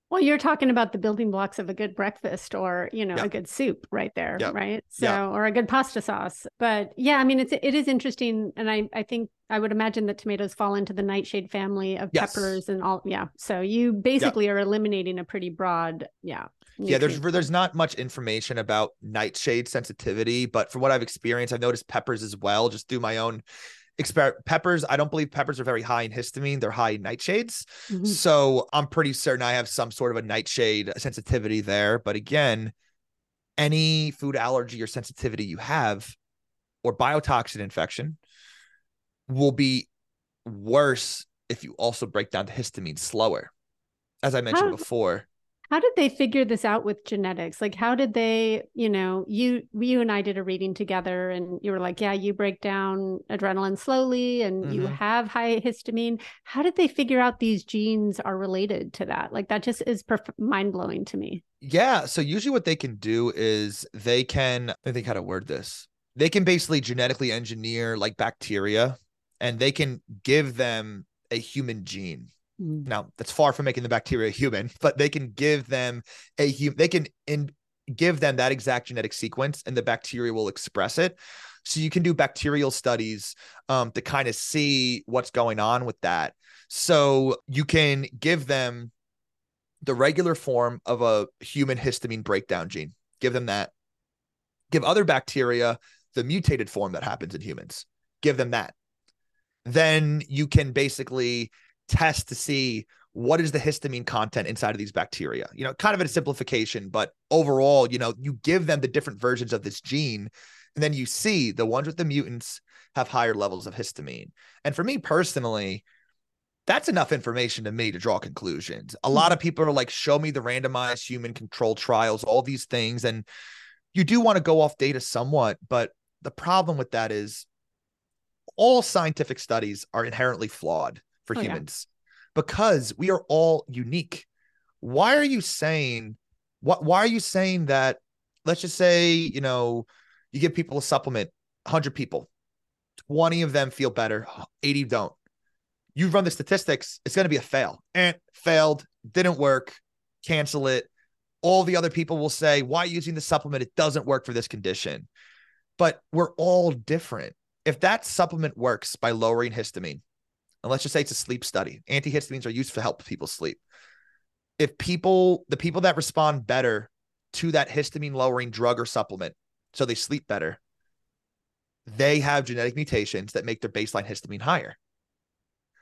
Well, you're talking about the building blocks of a good breakfast or, you know, a good soup right there, right? So, or a good pasta sauce. But yeah, I mean, it's, it is interesting. And I, I think I would imagine that tomatoes fall into the nightshade family of yes. peppers and all. Yeah. So you basically are eliminating a pretty broad, yeah, yeah, there's there's not much information about nightshade sensitivity, but from what I've experienced, I've noticed peppers as well. Just through my own exper- peppers. I don't believe peppers are very high in histamine. They're high in nightshades. Mhm. So I'm pretty certain I have some sort of a nightshade sensitivity there. But again, any food allergy or sensitivity you have or biotoxin infection will be worse if you also break down the histamine slower. As I mentioned How- before. How did they figure this out with genetics? Like, how did they, you know, you you and I did a reading together, and you were like, yeah, you break down adrenaline slowly, and you Mhm. have high histamine. How did they figure out these genes are related to that? Like, that just is perf- mind blowing to me. Yeah. So usually what they can do is they can, I think how to word this. They can basically genetically engineer like bacteria and they can give them a human gene. Now that's far from making the bacteria human, but they can give them a human, they can in, give them that exact genetic sequence and the bacteria will express it. So you can do bacterial studies um, to kind of see what's going on with that. So you can give them the regular form of a human histamine breakdown gene. Give them that. Give other bacteria the mutated form that happens in humans. Give them that. Then you can basically test to see what is the histamine content inside of these bacteria. You know, kind of a simplification, but overall, you know, you give them the different versions of this gene, and then you see the ones with the mutants have higher levels of histamine. And for me personally, that's enough information to me to draw conclusions. A lot of people are like, show me the randomized human control trials, all these things. And you do want to go off data somewhat, but the problem with that is all scientific studies are inherently flawed for Oh, yeah. humans because we are all unique. Why are you saying what why are you saying that let's just say, you know, you give people a supplement, 100 people, 20 of them feel better, 80 don't. You run the statistics, it's going to be a fail. And failed, didn't work, cancel it. All the other people will say, why using the supplement? It doesn't work for this condition. But we're all different. If that supplement works by lowering histamine, and let's just say it's a sleep study, antihistamines are used to help people sleep. If people, the people that respond better to that histamine lowering drug or supplement, so they sleep better, they have genetic mutations that make their baseline histamine higher.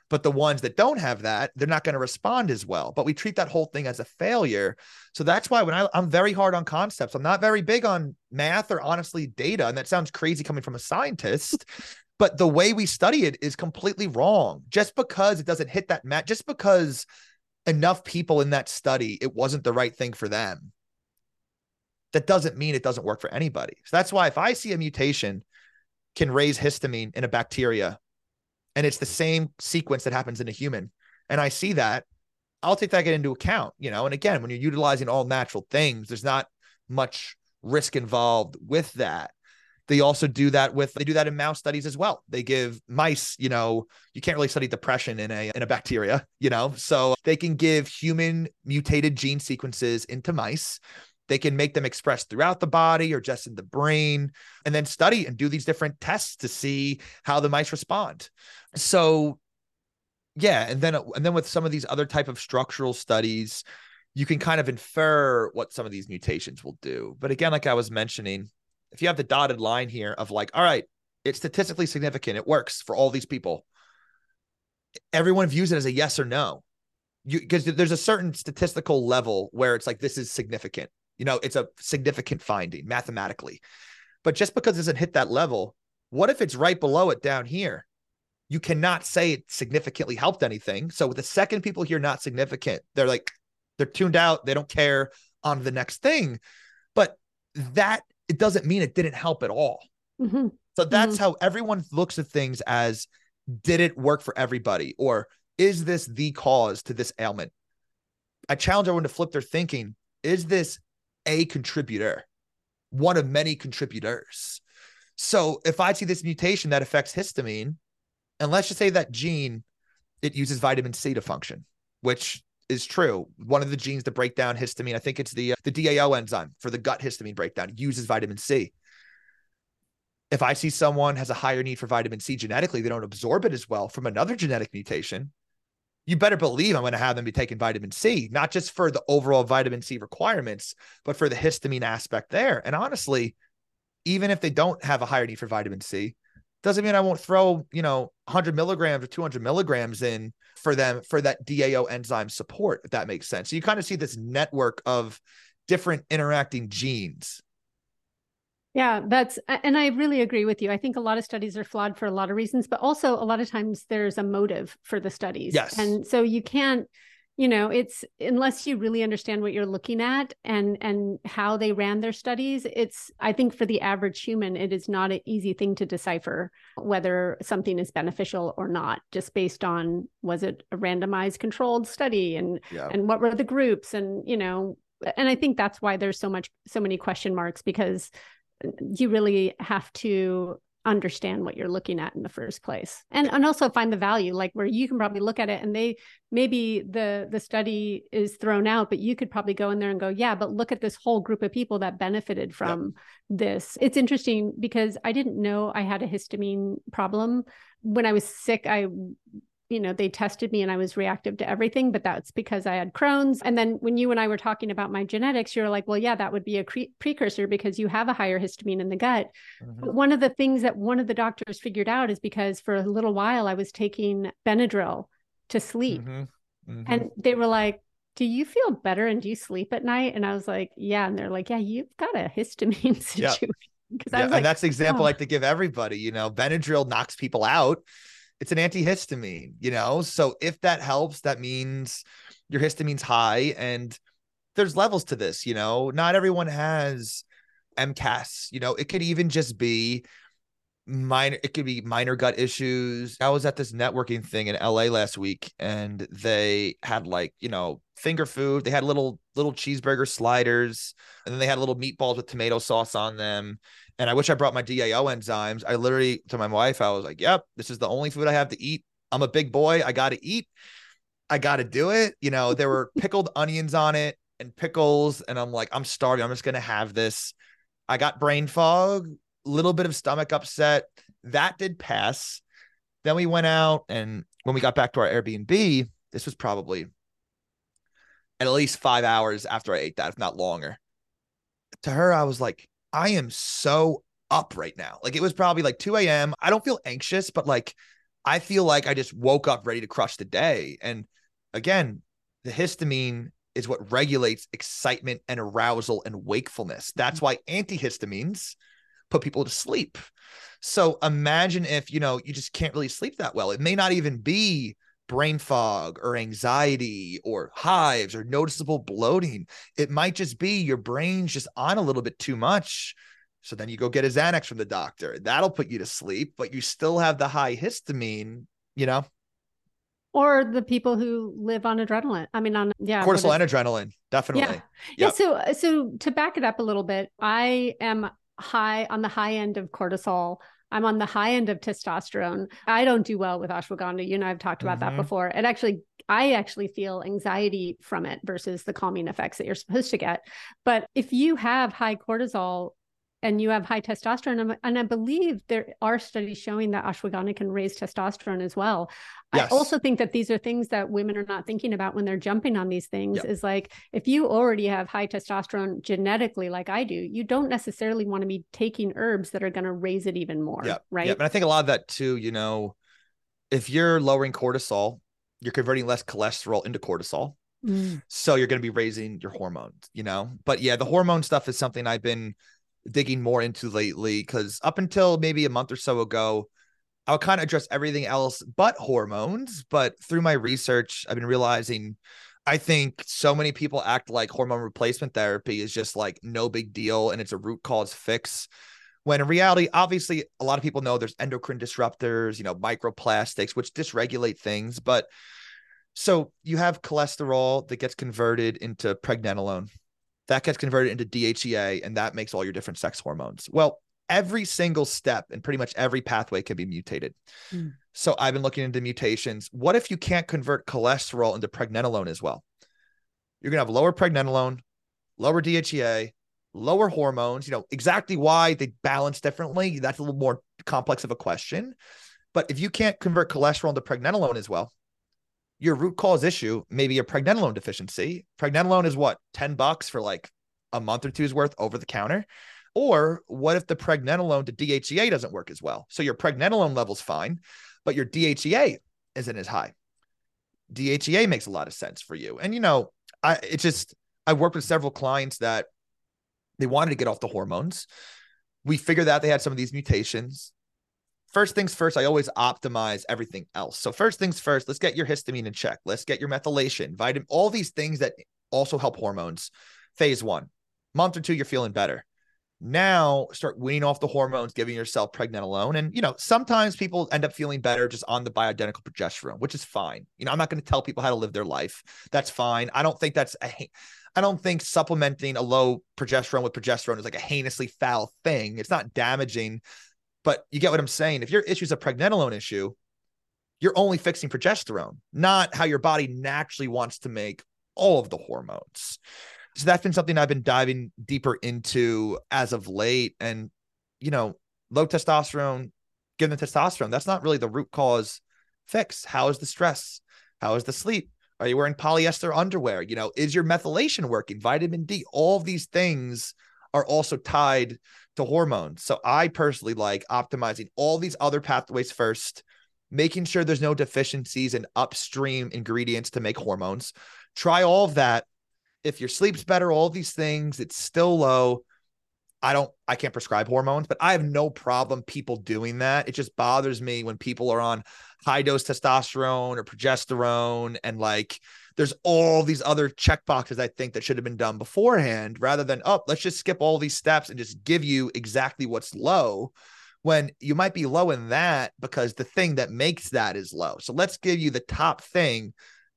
But the ones that don't have that, they're not going to respond as well. But we treat that whole thing as a failure. So that's why when I, I'm very hard on concepts, I'm not very big on math or honestly data. And that sounds crazy coming from a scientist. But the way we study it is completely wrong. Just because it doesn't hit that mat, just because enough people in that study, it wasn't the right thing for them. That doesn't mean it doesn't work for anybody. So that's why if I see a mutation can raise histamine in a bacteria and it's the same sequence that happens in a human and i see that i'll take that into account you know and again when you're utilizing all natural things there's not much risk involved with that they also do that with they do that in mouse studies as well. They give mice you know you can't really study depression in a in a bacteria you know? So they can give human mutated gene sequences into mice. They can make them express throughout the body or just in the brain and then study and do these different tests to see how the mice respond. So yeah and then and then with some of these other type of structural studies you can kind of infer what some of these mutations will do. But again like i was mentioning if you have the dotted line here of like all right it's statistically significant it works for all these people. Everyone views it as a yes or no. You because there's a certain statistical level where it's like this is significant. You know it's a significant finding mathematically. But just because it doesn't hit that level what if it's right below it down here? You cannot say it significantly helped anything. So with the second people hear not significant they're like they're tuned out they don't care on the next thing. But that it doesn't mean it didn't help at all. Mhm. so that's how everyone looks at things as did it work for everybody? Or is this the cause to this ailment? I challenge everyone to flip their thinking. Is this a contributor? One of many contributors. So if i see this mutation that affects histamine and let's just say that gene it uses vitamin c to function which is true one of the genes to break down histamine i think it's the uh, the dao enzyme for the gut histamine breakdown uses vitamin c if I see someone has a higher need for vitamin C genetically, they don't absorb it as well from another genetic mutation, you better believe I'm going to have them be taking vitamin C, not just for the overall vitamin C requirements, but for the histamine aspect there. And honestly, even if they don't have a higher need for vitamin C, doesn't mean I won't throw, you know, 100 milligrams or 200 milligrams in for them for that DAO enzyme support, if that makes sense. So you kind of see this network of different interacting genes. Yeah, that's, and I really agree with you. I think a lot of studies are flawed for a lot of reasons, but also a lot of times there's a motive for the studies. Yes. And so you can't, you know it's unless you really understand what you're looking at and and how they ran their studies it's i think for the average human it is not an easy thing to decipher whether something is beneficial or not just based on was it a randomized controlled study and yeah. and what were the groups and you know and i think that's why there's so much so many question marks because you really have to understand what you're looking at in the first place. And and also find the value like where you can probably look at it and they maybe the the study is thrown out but you could probably go in there and go yeah but look at this whole group of people that benefited from yep. this. It's interesting because i didn't know i had a histamine problem. When i was sick i you know, they tested me and I was reactive to everything, but that's because I had Crohn's. And then when you and I were talking about my genetics, you're like, well, yeah, that would be a cre- precursor because you have a higher histamine in the gut. Mm-hmm. But one of the things that one of the doctors figured out is because for a little while I was taking Benadryl to sleep. Mm-hmm. Mm-hmm. And they were like, do you feel better and do you sleep at night? And I was like, yeah. And they're like, yeah, you've got a histamine situation. Because yeah, like, and that's the example oh. I like to give everybody. You know, Benadryl knocks people out it's an antihistamine, you know? So if that helps, that means your histamine's high and there's levels to this, you know? Not everyone has MCAS, you know, it could even just be minor it could be minor gut issues. I was at this networking thing in LA last week and they had like, you know, finger food. They had little little cheeseburger sliders and then they had little meatballs with tomato sauce on them and I wish I brought my DAO enzymes. I literally to my wife, I was like, "Yep, this is the only food I have to eat. I'm a big boy. I got to eat. I got to do it." You know, there were pickled onions on it and pickles, and I'm like, "I'm starving. I'm just gonna have this." I got brain fog, little bit of stomach upset. That did pass. Then we went out, and when we got back to our Airbnb, this was probably at least five hours after I ate that, if not longer. To her, I was like, I am so up right now. Like it was probably like 2 a.m. I don't feel anxious, but like I feel like I just woke up ready to crush the day. And again, the histamine is what regulates excitement and arousal and wakefulness. That's why antihistamines put people to sleep. So imagine if, you know, you just can't really sleep that well. It may not even be brain fog or anxiety or hives or noticeable bloating. It might just be your brain's just on a little bit too much. So then you go get a Xanax from the doctor. That'll put you to sleep, but you still have the high histamine, you know? Or the people who live on adrenaline. I mean, on yeah, cortisol and adrenaline, definitely. Yeah. Yep. yeah. So, so to back it up a little bit, I am high on the high end of cortisol. I'm on the high end of testosterone. I don't do well with ashwagandha. You know, I've talked about mm-hmm. that before. It actually, I actually feel anxiety from it versus the calming effects that you're supposed to get. But if you have high cortisol, and you have high testosterone. And I believe there are studies showing that ashwagandha can raise testosterone as well. Yes. I also think that these are things that women are not thinking about when they're jumping on these things yep. is like if you already have high testosterone genetically, like I do, you don't necessarily want to be taking herbs that are going to raise it even more. Yep. Right. Yep. And I think a lot of that too, you know, if you're lowering cortisol, you're converting less cholesterol into cortisol. Mm. So you're going to be raising your hormones, you know? But yeah, the hormone stuff is something I've been digging more into lately because up until maybe a month or so ago, I would kind of address everything else but hormones. But through my research, I've been realizing I think so many people act like hormone replacement therapy is just like no big deal and it's a root cause fix. When in reality, obviously, a lot of people know there's endocrine disruptors, you know, microplastics, which dysregulate things. But so you have cholesterol that gets converted into pregnenolone that gets converted into DHEA and that makes all your different sex hormones. Well, every single step and pretty much every pathway can be mutated. Mm. So I've been looking into mutations. What if you can't convert cholesterol into pregnenolone as well? You're going to have lower pregnenolone, lower DHEA, lower hormones, you know, exactly why they balance differently. That's a little more complex of a question. But if you can't convert cholesterol into pregnenolone as well, your root cause issue may be a pregnenolone deficiency. Pregnenolone is what, 10 bucks for like a month or two's worth over the counter. Or what if the pregnenolone to DHEA doesn't work as well? So your pregnenolone level's fine, but your DHEA isn't as high. DHEA makes a lot of sense for you. And you know, I it's just I worked with several clients that they wanted to get off the hormones. We figured out they had some of these mutations. First things first, I always optimize everything else. So first things first, let's get your histamine in check. Let's get your methylation, vitamin, all these things that also help hormones. Phase one, month or two, you're feeling better. Now start weaning off the hormones, giving yourself pregnenolone. And, you know, sometimes people end up feeling better just on the bioidentical progesterone, which is fine. You know, I'm not going to tell people how to live their life. That's fine. I don't think that's a, I don't think supplementing a low progesterone with progesterone is like a heinously foul thing. It's not damaging, but you get what I'm saying. If your issue is a pregnenolone issue, you're only fixing progesterone, not how your body naturally wants to make all of the hormones. So that's been something I've been diving deeper into as of late. And, you know, low testosterone, given the testosterone, that's not really the root cause fix. How is the stress? How is the sleep? Are you wearing polyester underwear? You know, is your methylation working? Vitamin D, all these things are also tied to hormones. So I personally like optimizing all these other pathways first, making sure there's no deficiencies in upstream ingredients to make hormones. Try all of that if your sleep's better, all these things, it's still low. I don't, I can't prescribe hormones, but I have no problem people doing that. It just bothers me when people are on high dose testosterone or progesterone and like there's all these other check boxes I think that should have been done beforehand rather than, oh, let's just skip all these steps and just give you exactly what's low when you might be low in that because the thing that makes that is low. So let's give you the top thing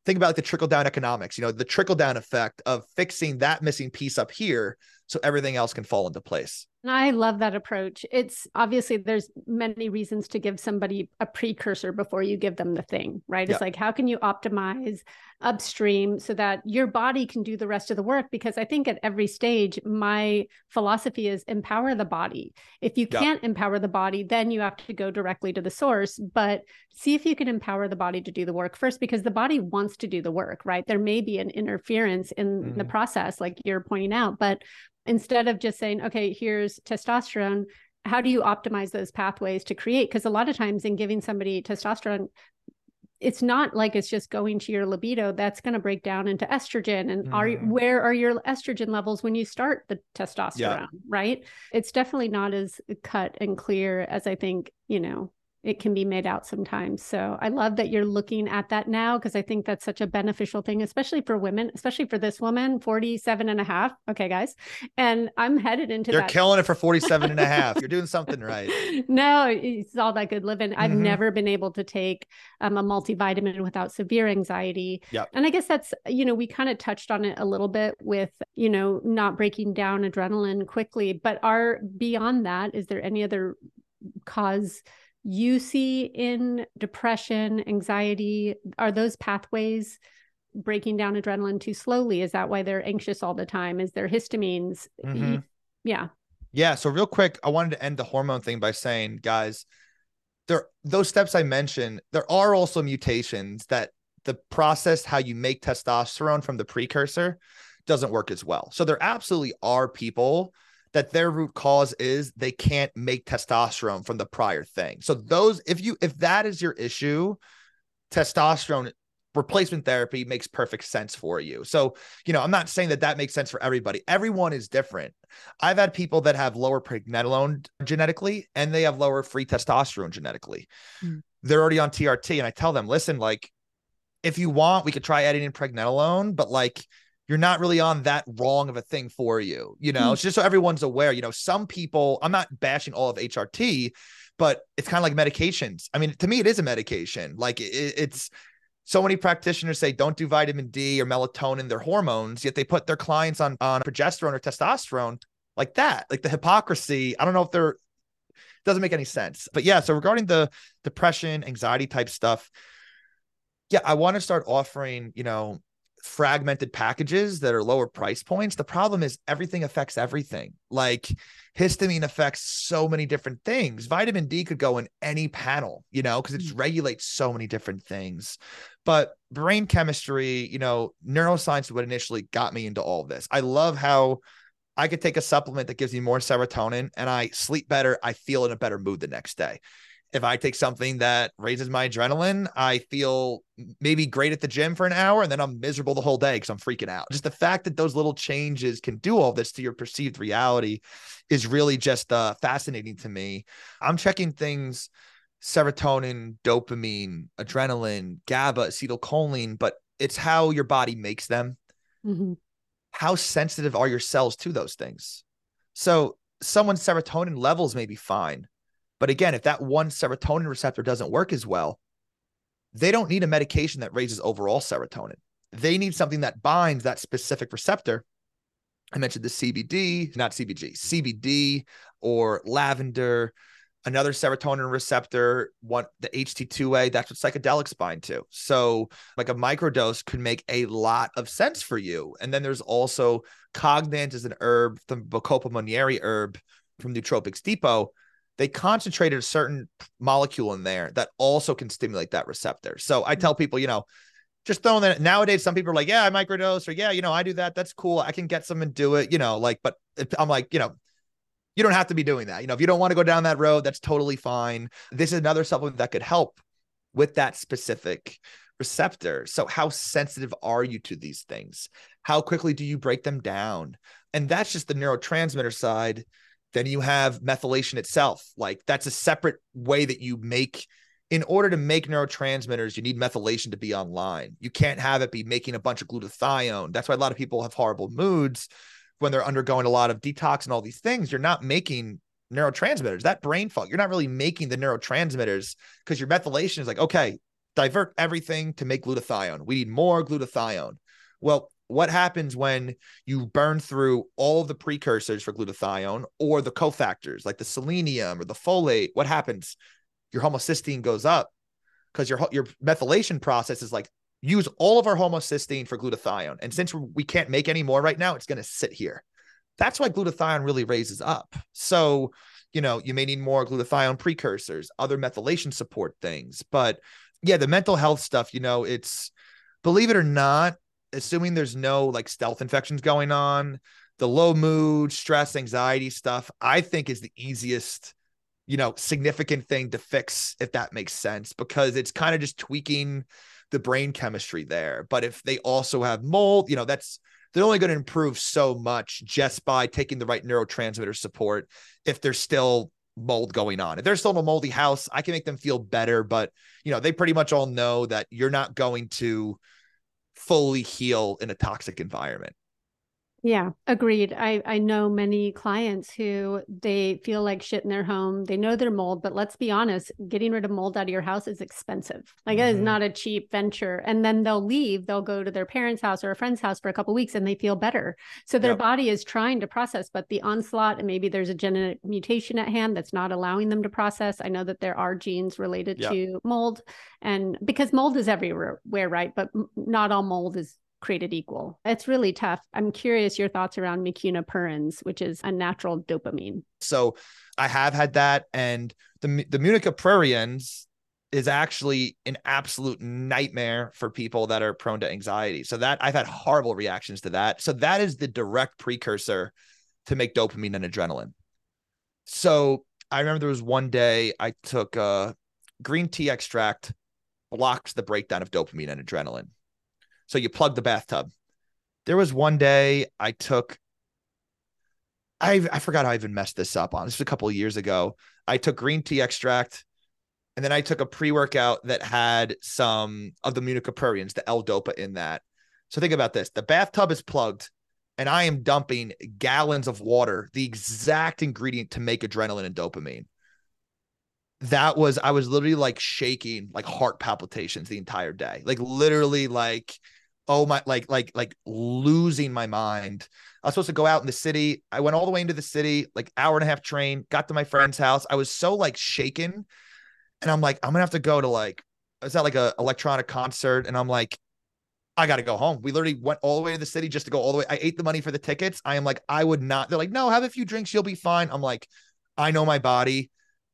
think about like the trickle down economics, you know, the trickle down effect of fixing that missing piece up here so everything else can fall into place. I love that approach. It's obviously there's many reasons to give somebody a precursor before you give them the thing, right? It's like how can you optimize upstream so that your body can do the rest of the work because I think at every stage my philosophy is empower the body. If you can't empower the body, then you have to go directly to the source, but see if you can empower the body to do the work first because the body wants to do the work, right? There may be an interference in mm-hmm. the process like you're pointing out, but instead of just saying, okay, here's testosterone, how do you optimize those pathways to create? Because a lot of times in giving somebody testosterone, it's not like it's just going to your libido that's going to break down into estrogen and mm. are mm-hmm. where are your estrogen levels when you start the testosterone yeah. right it's definitely not as cut and clear as i think you know it can be made out sometimes. So I love that you're looking at that now because I think that's such a beneficial thing, especially for women, especially for this woman, 47 and a half. Okay, guys. And I'm headed into You're that. killing it for 47 and a half. You're doing something right. no, it's all that good living. I've mm-hmm. never been able to take um, a multivitamin without severe anxiety. Yep. And I guess that's, you know, we kind of touched on it a little bit with, you know, not breaking down adrenaline quickly, but are beyond that, is there any other cause you see in depression, anxiety? Are those pathways breaking down adrenaline too slowly? Is that why they're anxious all the time? Is there histamines? Mm-hmm. Yeah. Yeah. So real quick, I wanted to end the hormone thing by saying, guys, there those steps I mentioned, there are also mutations that the process how you make testosterone from the precursor doesn't work as well. So there absolutely are people that their root cause is they can't make testosterone from the prior thing. So those if you if that is your issue, testosterone replacement therapy makes perfect sense for you. So, you know, I'm not saying that that makes sense for everybody. Everyone is different. I've had people that have lower pregnenolone genetically and they have lower free testosterone genetically. Mm. They're already on TRT and I tell them, "Listen, like if you want, we could try adding in pregnenolone, but like you're not really on that wrong of a thing for you. You know, mm. it's just so everyone's aware. You know, some people, I'm not bashing all of HRT, but it's kind of like medications. I mean, to me, it is a medication. Like it, it's so many practitioners say don't do vitamin D or melatonin, their hormones, yet they put their clients on on progesterone or testosterone like that. Like the hypocrisy. I don't know if they're doesn't make any sense. But yeah, so regarding the depression, anxiety type stuff, yeah, I want to start offering, you know, fragmented packages that are lower price points. The problem is everything affects everything. Like histamine affects so many different things. Vitamin D could go in any panel, you know, because it mm. regulates so many different things. But brain chemistry, you know, neuroscience is what initially got me into all this. I love how I could take a supplement that gives me more serotonin and I sleep better. I feel in a better mood the next day. If I take something that raises my adrenaline, I feel maybe great at the gym for an hour and then I'm miserable the whole day because I'm freaking out. Just the fact that those little changes can do all this to your perceived reality is really just uh, fascinating to me. I'm checking things serotonin, dopamine, adrenaline, GABA, acetylcholine, but it's how your body makes them. Mm-hmm how sensitive are your cells to those things? So someone's serotonin levels may be fine. But again, if that one serotonin receptor doesn't work as well, they don't need a medication that raises overall serotonin. They need something that binds that specific receptor. I mentioned the CBD, not CBG, CBD or lavender another serotonin receptor, one the HT2A, that's what psychedelics bind to. So, like a microdose could make a lot of sense for you. And then there's also CognatiQ an herb, the Bacopa monnieri herb from Nootropics Depot. They concentrated a certain molecule in there that also can stimulate that receptor. So I mm. tell people, you know, just throwing that nowadays, some people are like, yeah, I microdose, or yeah, you know, I do that. That's cool. I can get some and do it, you know, like, but I'm like, you know, you don't have to be doing that. You know, if you don't want to go down that road, that's totally fine. This is another supplement that could help with that specific receptor. So, how sensitive are you to these things? How quickly do you break them down? And that's just the neurotransmitter side. Then you have methylation itself. Like, that's a separate way that you make. In order to make neurotransmitters, you need methylation to be online. You can't have it be making a bunch of glutathione. That's why a lot of people have horrible moods when they're undergoing a lot of detox and all these things, you're not making neurotransmitters. That brain fog, you're not really making the neurotransmitters because your methylation is like, okay, divert everything to make glutathione. We need more glutathione. Well, what happens when you burn through all the precursors for glutathione or the cofactors like the selenium or the folate? What happens? Your homocysteine goes up because your your methylation process is like use all of our homocysteine for glutathione. And since we can't make any more right now, it's going to sit here. That's why glutathione really raises up. So, you know, you may need more glutathione precursors, other methylation support things. But yeah, the mental health stuff, you know, it's believe it or not, assuming there's no like stealth infections going on, the low mood, stress, anxiety stuff, I think is the easiest, you know, significant thing to fix, if that makes sense, because it's kind of just tweaking the brain chemistry there. But if they also have mold, you know, that's they're only going to improve so much just by taking the right neurotransmitter support if there's still mold going on. If there's still in a moldy house, I can make them feel better, but you know, they pretty much all know that you're not going to fully heal in a toxic environment. Yeah, agreed. I, I know many clients who they feel like shit in their home. They know they're mold, but let's be honest, getting rid of mold out of your house is expensive. Like mm-hmm. it is not a cheap venture. And then they'll leave, they'll go to their parents' house or a friend's house for a couple weeks and they feel better. So their yep. body is trying to process, but the onslaught and maybe there's a genetic mutation at hand that's not allowing them to process. I know that there are genes related yep. to mold and because mold is everywhere, right? But not all mold is created equal. It's really tough. I'm curious your thoughts around mucuna which is a natural dopamine. So I have had that, and the the pruriens is actually an absolute nightmare for people that are prone to anxiety. So that I've had horrible reactions to that. So that is the direct precursor to make dopamine and adrenaline. So I remember there was one day I took a green tea extract blocks the breakdown of dopamine and adrenaline. So you plug the bathtub. There was one day I took I I forgot how I even messed this up on. This was a couple of years ago. I took green tea extract and then I took a pre-workout that had some of the Mucuna the L-dopa in that. So think about this. The bathtub is plugged and I am dumping gallons of water, the exact ingredient to make adrenaline and dopamine. That was I was literally like shaking, like heart palpitations the entire day. Like literally like oh my like like like losing my mind. I was supposed to go out in the city. I went all the way into the city like hour and a half train got to my friend's house. I was so like shaken. And i'm like i'm gonna have to go to like is that like a electronic concert. And i'm like i gotta go home. We literally went all the way to the city just to go all the way. I ate the money for the tickets. I am like i would not they're like no have a few drinks. You'll be fine. I'm like i know my body.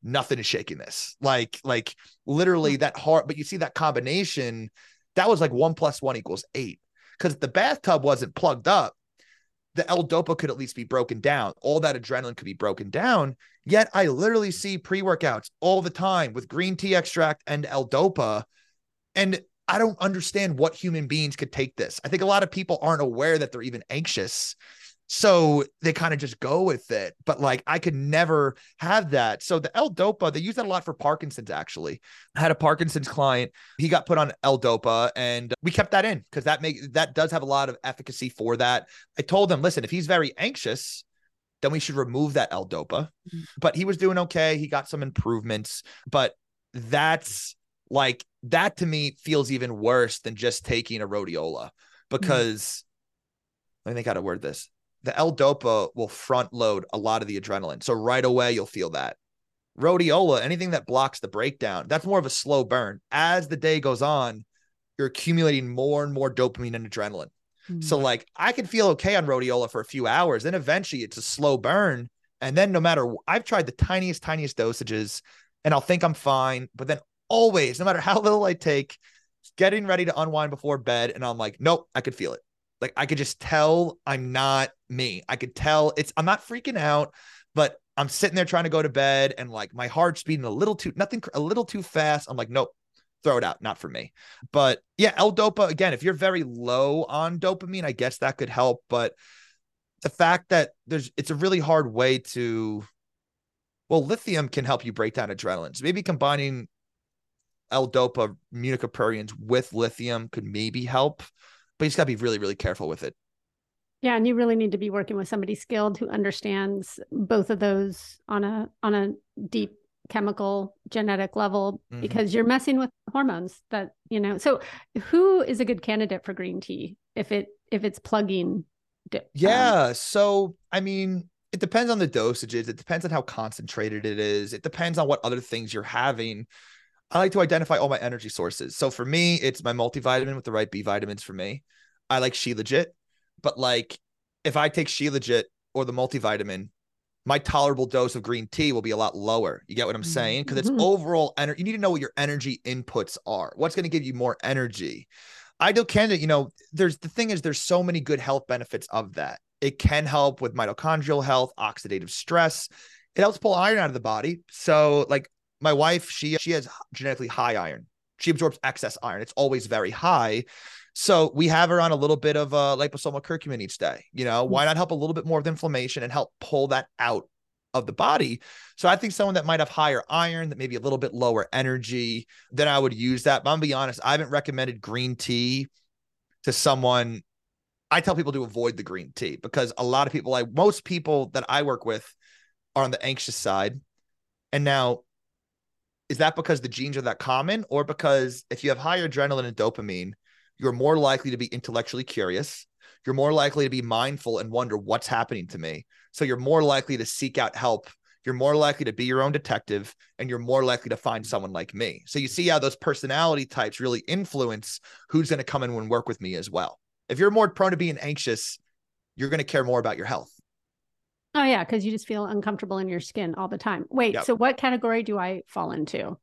Nothing is shaking this. Like like literally hmm. that heart but you see that combination that was like one plus one equals eight because the bathtub wasn't plugged up. the L-Dopa could at least be broken down. All that adrenaline could be broken down. Yet I literally see pre-workouts all the time with green tea extract and L-Dopa. And I don't understand what human beings could take this. I think a lot of people aren't aware that they're even anxious. So they kind of just go with it. But like I could never have that. So the L-Dopa, they use that a lot for Parkinson's actually. I had a Parkinson's client. He got put on L-Dopa and we kept that in because that make that does have a lot of efficacy for that. I told him, listen, if he's very anxious, then we should remove that L-Dopa. Mm-hmm. But he was doing okay. He got some improvements. But that's like that to me feels even worse than just taking a rhodiola because mm-hmm. I think how to word this the L-Dopa will front load a lot of the adrenaline. So right away, you'll feel that. Rhodiola, anything that blocks the breakdown, that's more of a slow burn. As the day goes on, you're accumulating more and more dopamine and adrenaline. Mm-hmm. So, like, I can feel okay on rhodiola for a few hours. Then eventually it's a slow burn. And then, no matter, I've tried the tiniest, tiniest dosages and I'll think I'm fine. But then, always, no matter how little I take, getting ready to unwind before bed. And I'm like, nope, I could feel it. Like I could just tell I'm not me. I could tell it's I'm not freaking out, but I'm sitting there trying to go to bed and like my heart's beating a little too nothing a little too fast. I'm like, nope, throw it out, not for me. But yeah, L-Dopa again, if you're very low on dopamine, I guess that could help. But the fact that there's it's a really hard way to well, lithium can help you break down adrenaline. So maybe combining L-Dopa in Mucuna pruriens with lithium could maybe help but you just got to be really, really careful with it. Yeah, and you really need to be working with somebody skilled who understands both of those on a on a deep chemical genetic level mm-hmm. because you're messing with hormones that you know so who is a good candidate for green tea if it if it's plugging yeah um, so i mean it depends on the dosages it depends on how concentrated it is it depends on what other things you're having I like to identify all my energy sources. So for me, it's my multivitamin with the right B vitamins for me. I like Shilajit, but like if I take Shilajit or the multivitamin, my tolerable dose of green tea will be a lot lower. You get what I'm saying? Because it's mm-hmm. overall energy. You need to know what your energy inputs are. What's going to give you more energy? I do candidate, you know, there's the thing is there's so many good health benefits of that. It can help with mitochondrial health, oxidative stress. It helps pull iron out of the body. So like my wife, she she has genetically high iron. She absorbs excess iron. It's always very high. So we have her on a little bit of a liposomal curcumin each day. You know, hmm. why not help a little bit more of inflammation and help pull that out of the body. So I think someone that might have higher iron, that maybe a little bit lower energy, then I would use that. But I'm gonna be honest, I haven't recommended green tea to someone. I tell people to avoid the green tea because a lot of people, like most people that I work with, are on the anxious side. And now is that because the genes are that common or because if you have higher adrenaline and dopamine you're more likely to be intellectually curious you're more likely to be mindful and wonder what's happening to me so you're more likely to seek out help you're more likely to be your own detective and you're more likely to find someone like me so you see how those personality types really influence who's going to come in and work with me as well if you're more prone to being anxious you're going to care more about your health Oh yeah, because you just feel uncomfortable in your skin all the time. Wait, yep. so what category do I fall into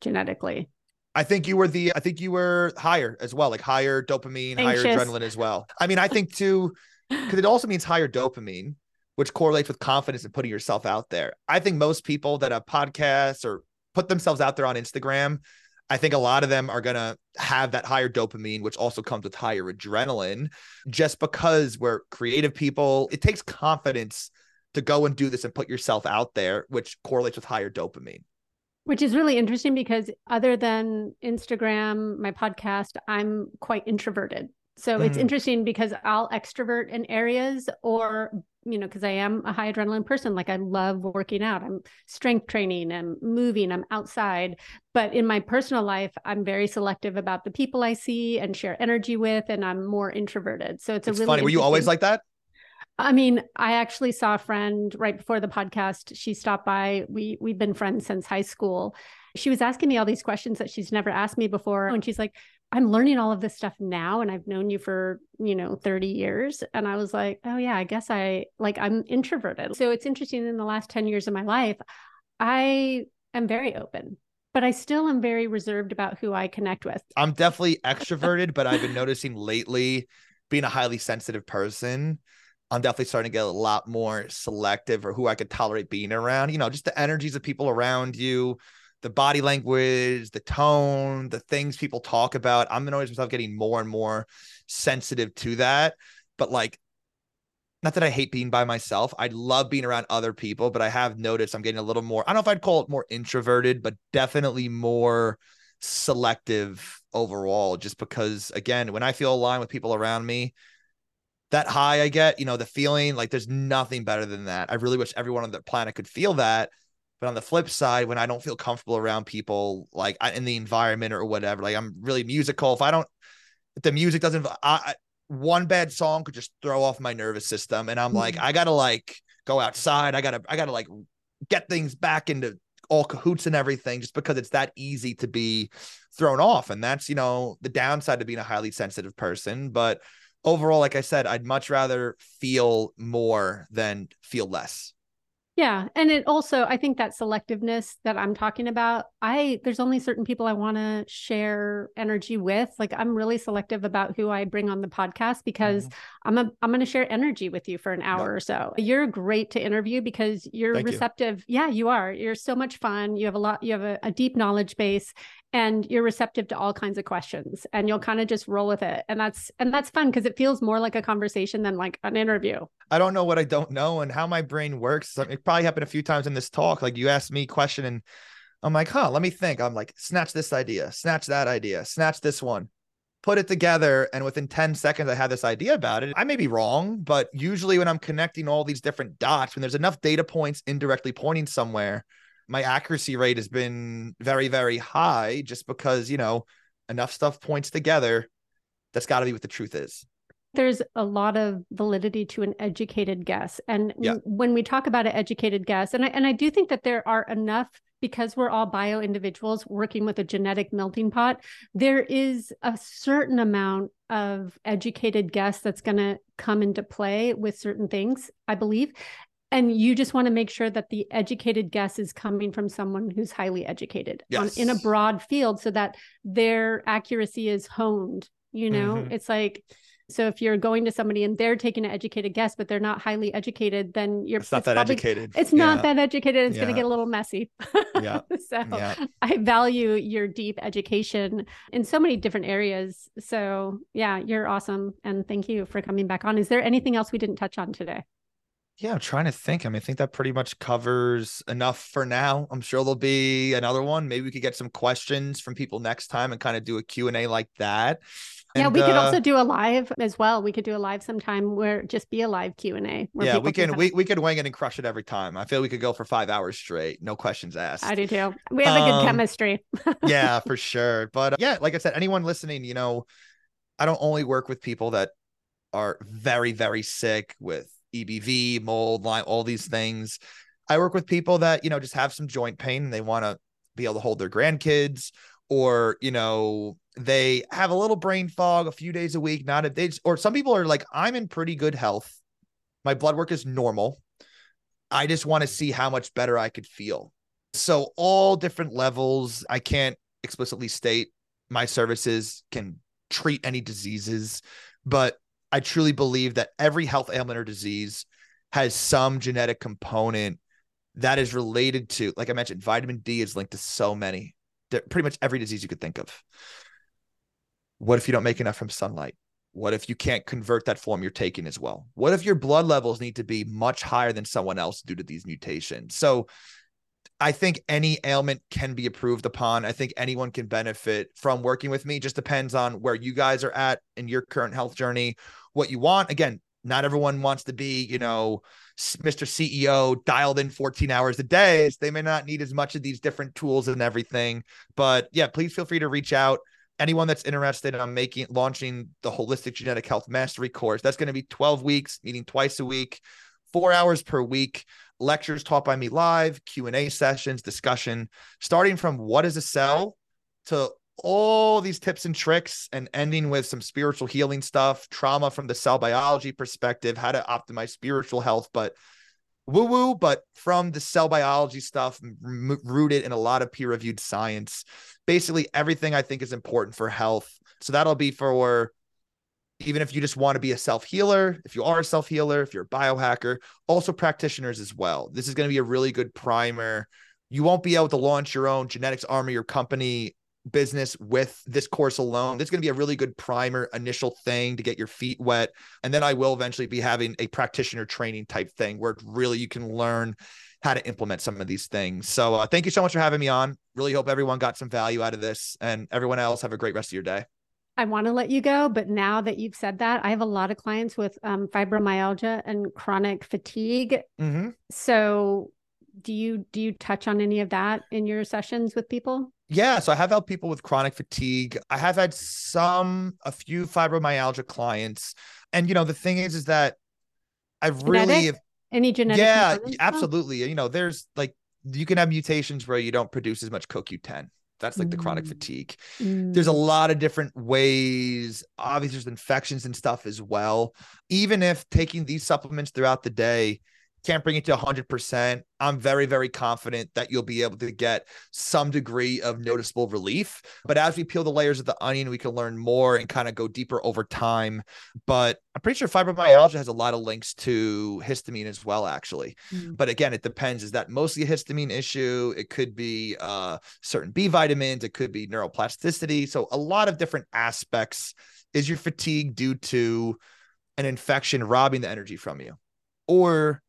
genetically? I think you were the I think you were higher as well, like higher dopamine, Anxious. higher adrenaline as well. I mean, I think too, because it also means higher dopamine, which correlates with confidence and putting yourself out there. I think most people that have podcasts or put themselves out there on Instagram, I think a lot of them are going to have that higher dopamine, which also comes with higher adrenaline, just because we're creative people. It takes confidence to go and do this and put yourself out there, which correlates with higher dopamine. Which is really interesting because other than Instagram, my podcast, I'm quite introverted. So mm. it's interesting because I'll extrovert in areas or you know, because I am a high adrenaline person. Like I love working out. I'm strength training, I'm moving, I'm outside. But in my personal life, I'm very selective about the people I see and share energy with, and I'm more introverted. So it's, it's a really funny. Were you always like that? I mean, I actually saw a friend right before the podcast. She stopped by. We we've been friends since high school. She was asking me all these questions that she's never asked me before. And she's like, I'm learning all of this stuff now and I've known you for, you know, 30 years. And I was like, oh, yeah, I guess I like I'm introverted. So it's interesting in the last 10 years of my life, I am very open, but I still am very reserved about who I connect with. I'm definitely extroverted, but I've been noticing lately being a highly sensitive person. I'm definitely starting to get a lot more selective or who I could tolerate being around. You know, just the energies of people around you, the body language, the tone, the things people talk about. I'm notice myself getting more and more sensitive to that. But like, not that I hate being by myself. I love being around other people, but I have noticed I'm getting a little more, I don't know if I'd call it more introverted, but definitely more selective overall, just because again, when I feel aligned with people around me, that high I get, you know, the feeling like there's nothing better than that. I really wish everyone on the planet could feel that. But on the flip side, when I don't feel comfortable around people, like in the environment or whatever, like I'm really musical. If I don't, if the music doesn't, I, one bad song could just throw off my nervous system, and I'm mm-hmm. like, I gotta like go outside. I gotta, I gotta like get things back into all cahoots and everything, just because it's that easy to be thrown off, and that's you know the downside to being a highly sensitive person, but overall, like I said, I'd much rather feel more than feel less. Yeah. And it also, I think that selectiveness that I'm talking about, I, there's only certain people I want to share energy with. Like I'm really selective about who I bring on the podcast because mm-hmm. I'm a, I'm going to share energy with you for an hour yep. or so. You're great to interview because you're Thank receptive. You. Yeah, you are. You're so much fun. You have a lot, you have a, a deep knowledge base and you're receptive to all kinds of questions and you'll kind of just roll with it. And that's and that's fun because it feels more like a conversation than like an interview. I don't know what i don't know and how my brain works. It probably happened a few times in this talk like you asked me a question and i'm like huh let me think. I'm like snatch this idea snatch that idea snatch this one. Put it together and within 10 seconds i had this idea about it. I may be wrong but usually when i'm connecting all these different dots when there's enough data points indirectly pointing somewhere my accuracy rate has been very, very high just because, you know, enough stuff points together. That's got to be what the truth is. There's a lot of validity to an educated guess. And yeah. when we talk about an educated guess, and I, and I do think that there are enough because we're all bio individuals working with a genetic melting pot, there is a certain amount of educated guess that's going to come into play with certain things, I believe and you just want to make sure that the educated guess is coming from someone who's highly educated yes. on, in a broad field so that their accuracy is honed you know mm-hmm. it's like so if you're going to somebody and they're taking an educated guess but they're not highly educated then you're it's not it's that probably, educated it's yeah. not that educated it's yeah. going to get a little messy yeah so yeah. i value your deep education in so many different areas so yeah you're awesome and thank you for coming back on is there anything else we didn't touch on today yeah, I'm trying to think. I mean, I think that pretty much covers enough for now. I'm sure there'll be another one. Maybe we could get some questions from people next time and kind of do a Q&A like that. Yeah, we could uh, also do a live as well. We could do a live sometime where just be a live Q and A. Yeah, we can, can we, we could wing it and crush it every time. I feel we could go for five hours straight, no questions asked. I do too. We have um, a good um, chemistry. yeah, for sure. But uh, yeah, like I said, anyone listening, you know, I don't only work with people that are very very sick with EBV, mold, Lyme, all these things. I work with people that, you know, just have some joint pain and they want to be able to hold their grandkids or, you know, they have a little brain fog a few days a week, not a day, or some people are like, I'm in pretty good health. My blood work is normal. I just want to see how much better I could feel. So, all different levels. I can't explicitly state my services can treat any diseases, but I truly believe that every health ailment or disease has some genetic component that is related to, like I mentioned, vitamin D is linked to so many, pretty much every disease you could think of. What if you don't make enough from sunlight? What if you can't convert that form you're taking as well? What if your blood levels need to be much higher than someone else due to these mutations? So I think any ailment can be approved upon. I think anyone can benefit from working with me. Just depends on where you guys are at in your current health journey what you want. Again, not everyone wants to be, you know, Mr. CEO dialed in 14 hours a day. They may not need as much of these different tools and everything. But yeah, please feel free to reach out. Anyone that's interested in making launching the holistic genetic health mastery course, that's going to be 12 weeks, meeting twice a week, four hours per week, lectures taught by me live, Q&A sessions, discussion, starting from what is a cell to all these tips and tricks and ending with some spiritual healing stuff, trauma from the cell biology perspective, how to optimize spiritual health, but woo woo, but from the cell biology stuff, m- rooted in a lot of peer reviewed science. Basically, everything I think is important for health. So that'll be for even if you just want to be a self healer, if you are a self healer, if you're a biohacker, also practitioners as well. This is going to be a really good primer. You won't be able to launch your own genetics army or company business with this course alone. This is going to be a really good primer initial thing to get your feet wet. And then I will eventually be having a practitioner training type thing where really you can learn how to implement some of these things. So uh, thank you so much for having me on. Really hope everyone got some value out of this and everyone else have a great rest of your day. I want to let you go, but now that you've said that, I have a lot of clients with um, fibromyalgia and chronic fatigue. Mm-hmm. So, do you do you touch on any of that in your sessions with people? Yeah, so I have helped people with chronic fatigue. I have had some, a few fibromyalgia clients, and you know the thing is, is that I've genetic? really any genetic. Yeah, absolutely. You know, there's like you can have mutations where you don't produce as much CoQ10 that's like mm. the chronic mm. fatigue. Mm. There's a mm. lot of different ways. Obviously, there's infections and stuff as well. Even if taking these supplements throughout the day can't bring it to 100%. I'm very, very confident that you'll be able to get some degree of noticeable relief. But as we peel the layers of the onion, we can learn more and kind of go deeper over time. But I'm pretty sure fibromyalgia has a lot of links to histamine as well, actually. Mm. But again, it depends. Is that mostly a histamine issue? It could be uh, certain B vitamins, it could be neuroplasticity. So a lot of different aspects. Is your fatigue due to an infection robbing the energy from you? Or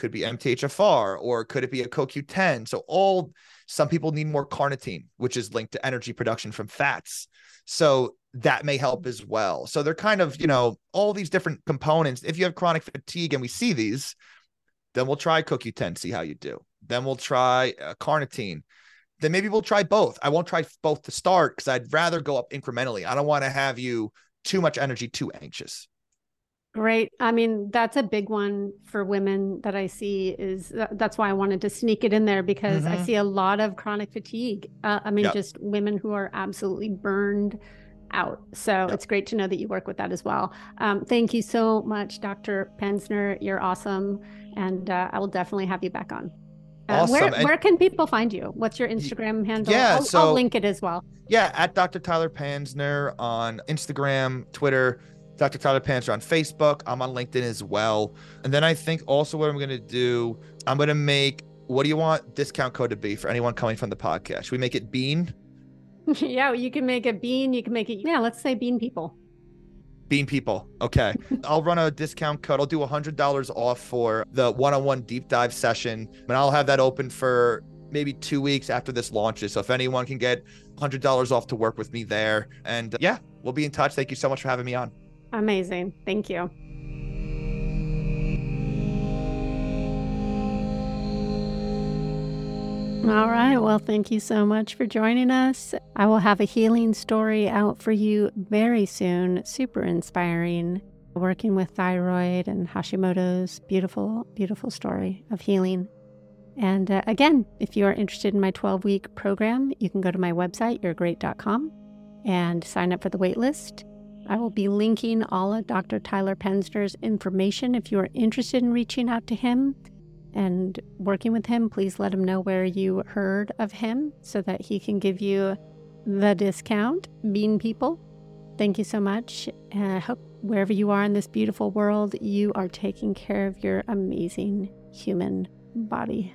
could be MTHFR or could it be a CoQ10? So all some people need more carnitine, which is linked to energy production from fats. So that may help as well. So they're kind of, you know, all these different components. If you have chronic fatigue and we see these, then we'll try CoQ10, see how you do. Then we'll try uh, carnitine. Then maybe we'll try both. I won't try both to start because I'd rather go up incrementally. I don't want to have you too much energy, too anxious. Great. I mean, that's a big one for women that I see is that's why I wanted to sneak it in there because mm-hmm. I see a lot of chronic fatigue. Uh, I mean, yep. just women who are absolutely burned out. So yep. it's great to know that you work with that as well. Um, thank you so much, Dr. Panzner. You're awesome. And uh, I will definitely have you back on. Uh, awesome. Where, where can people find you? What's your Instagram handle? Yeah, I'll, so, I'll link it as well. Yeah, at Dr. Tyler Panzner on Instagram, Twitter. Dr. Tyler Panzner on Facebook. I'm on LinkedIn as well. And then I think also what I'm going to do, I'm going to make what do you want discount code to be for anyone coming from the podcast? Should we make it Bean? yeah, you can make it Bean. You can make it, yeah, let's say Bean People. Bean People. Okay. I'll run a discount code. I'll do $100 off for the one on one deep dive session. And I'll have that open for maybe two weeks after this launches. So if anyone can get $100 off to work with me there. And yeah, we'll be in touch. Thank you so much for having me on. Amazing. Thank you. All right. Well, thank you so much for joining us. I will have a healing story out for you very soon. Super inspiring. Working with thyroid and Hashimoto's beautiful, beautiful story of healing. And uh, again, if you are interested in my 12 week program, you can go to my website, you'regreat.com, and sign up for the waitlist. I will be linking all of Dr. Tyler Panzner's information. If you are interested in reaching out to him and working with him, please let him know where you heard of him so that he can give you the discount. Bean people, thank you so much. And I hope wherever you are in this beautiful world, you are taking care of your amazing human body.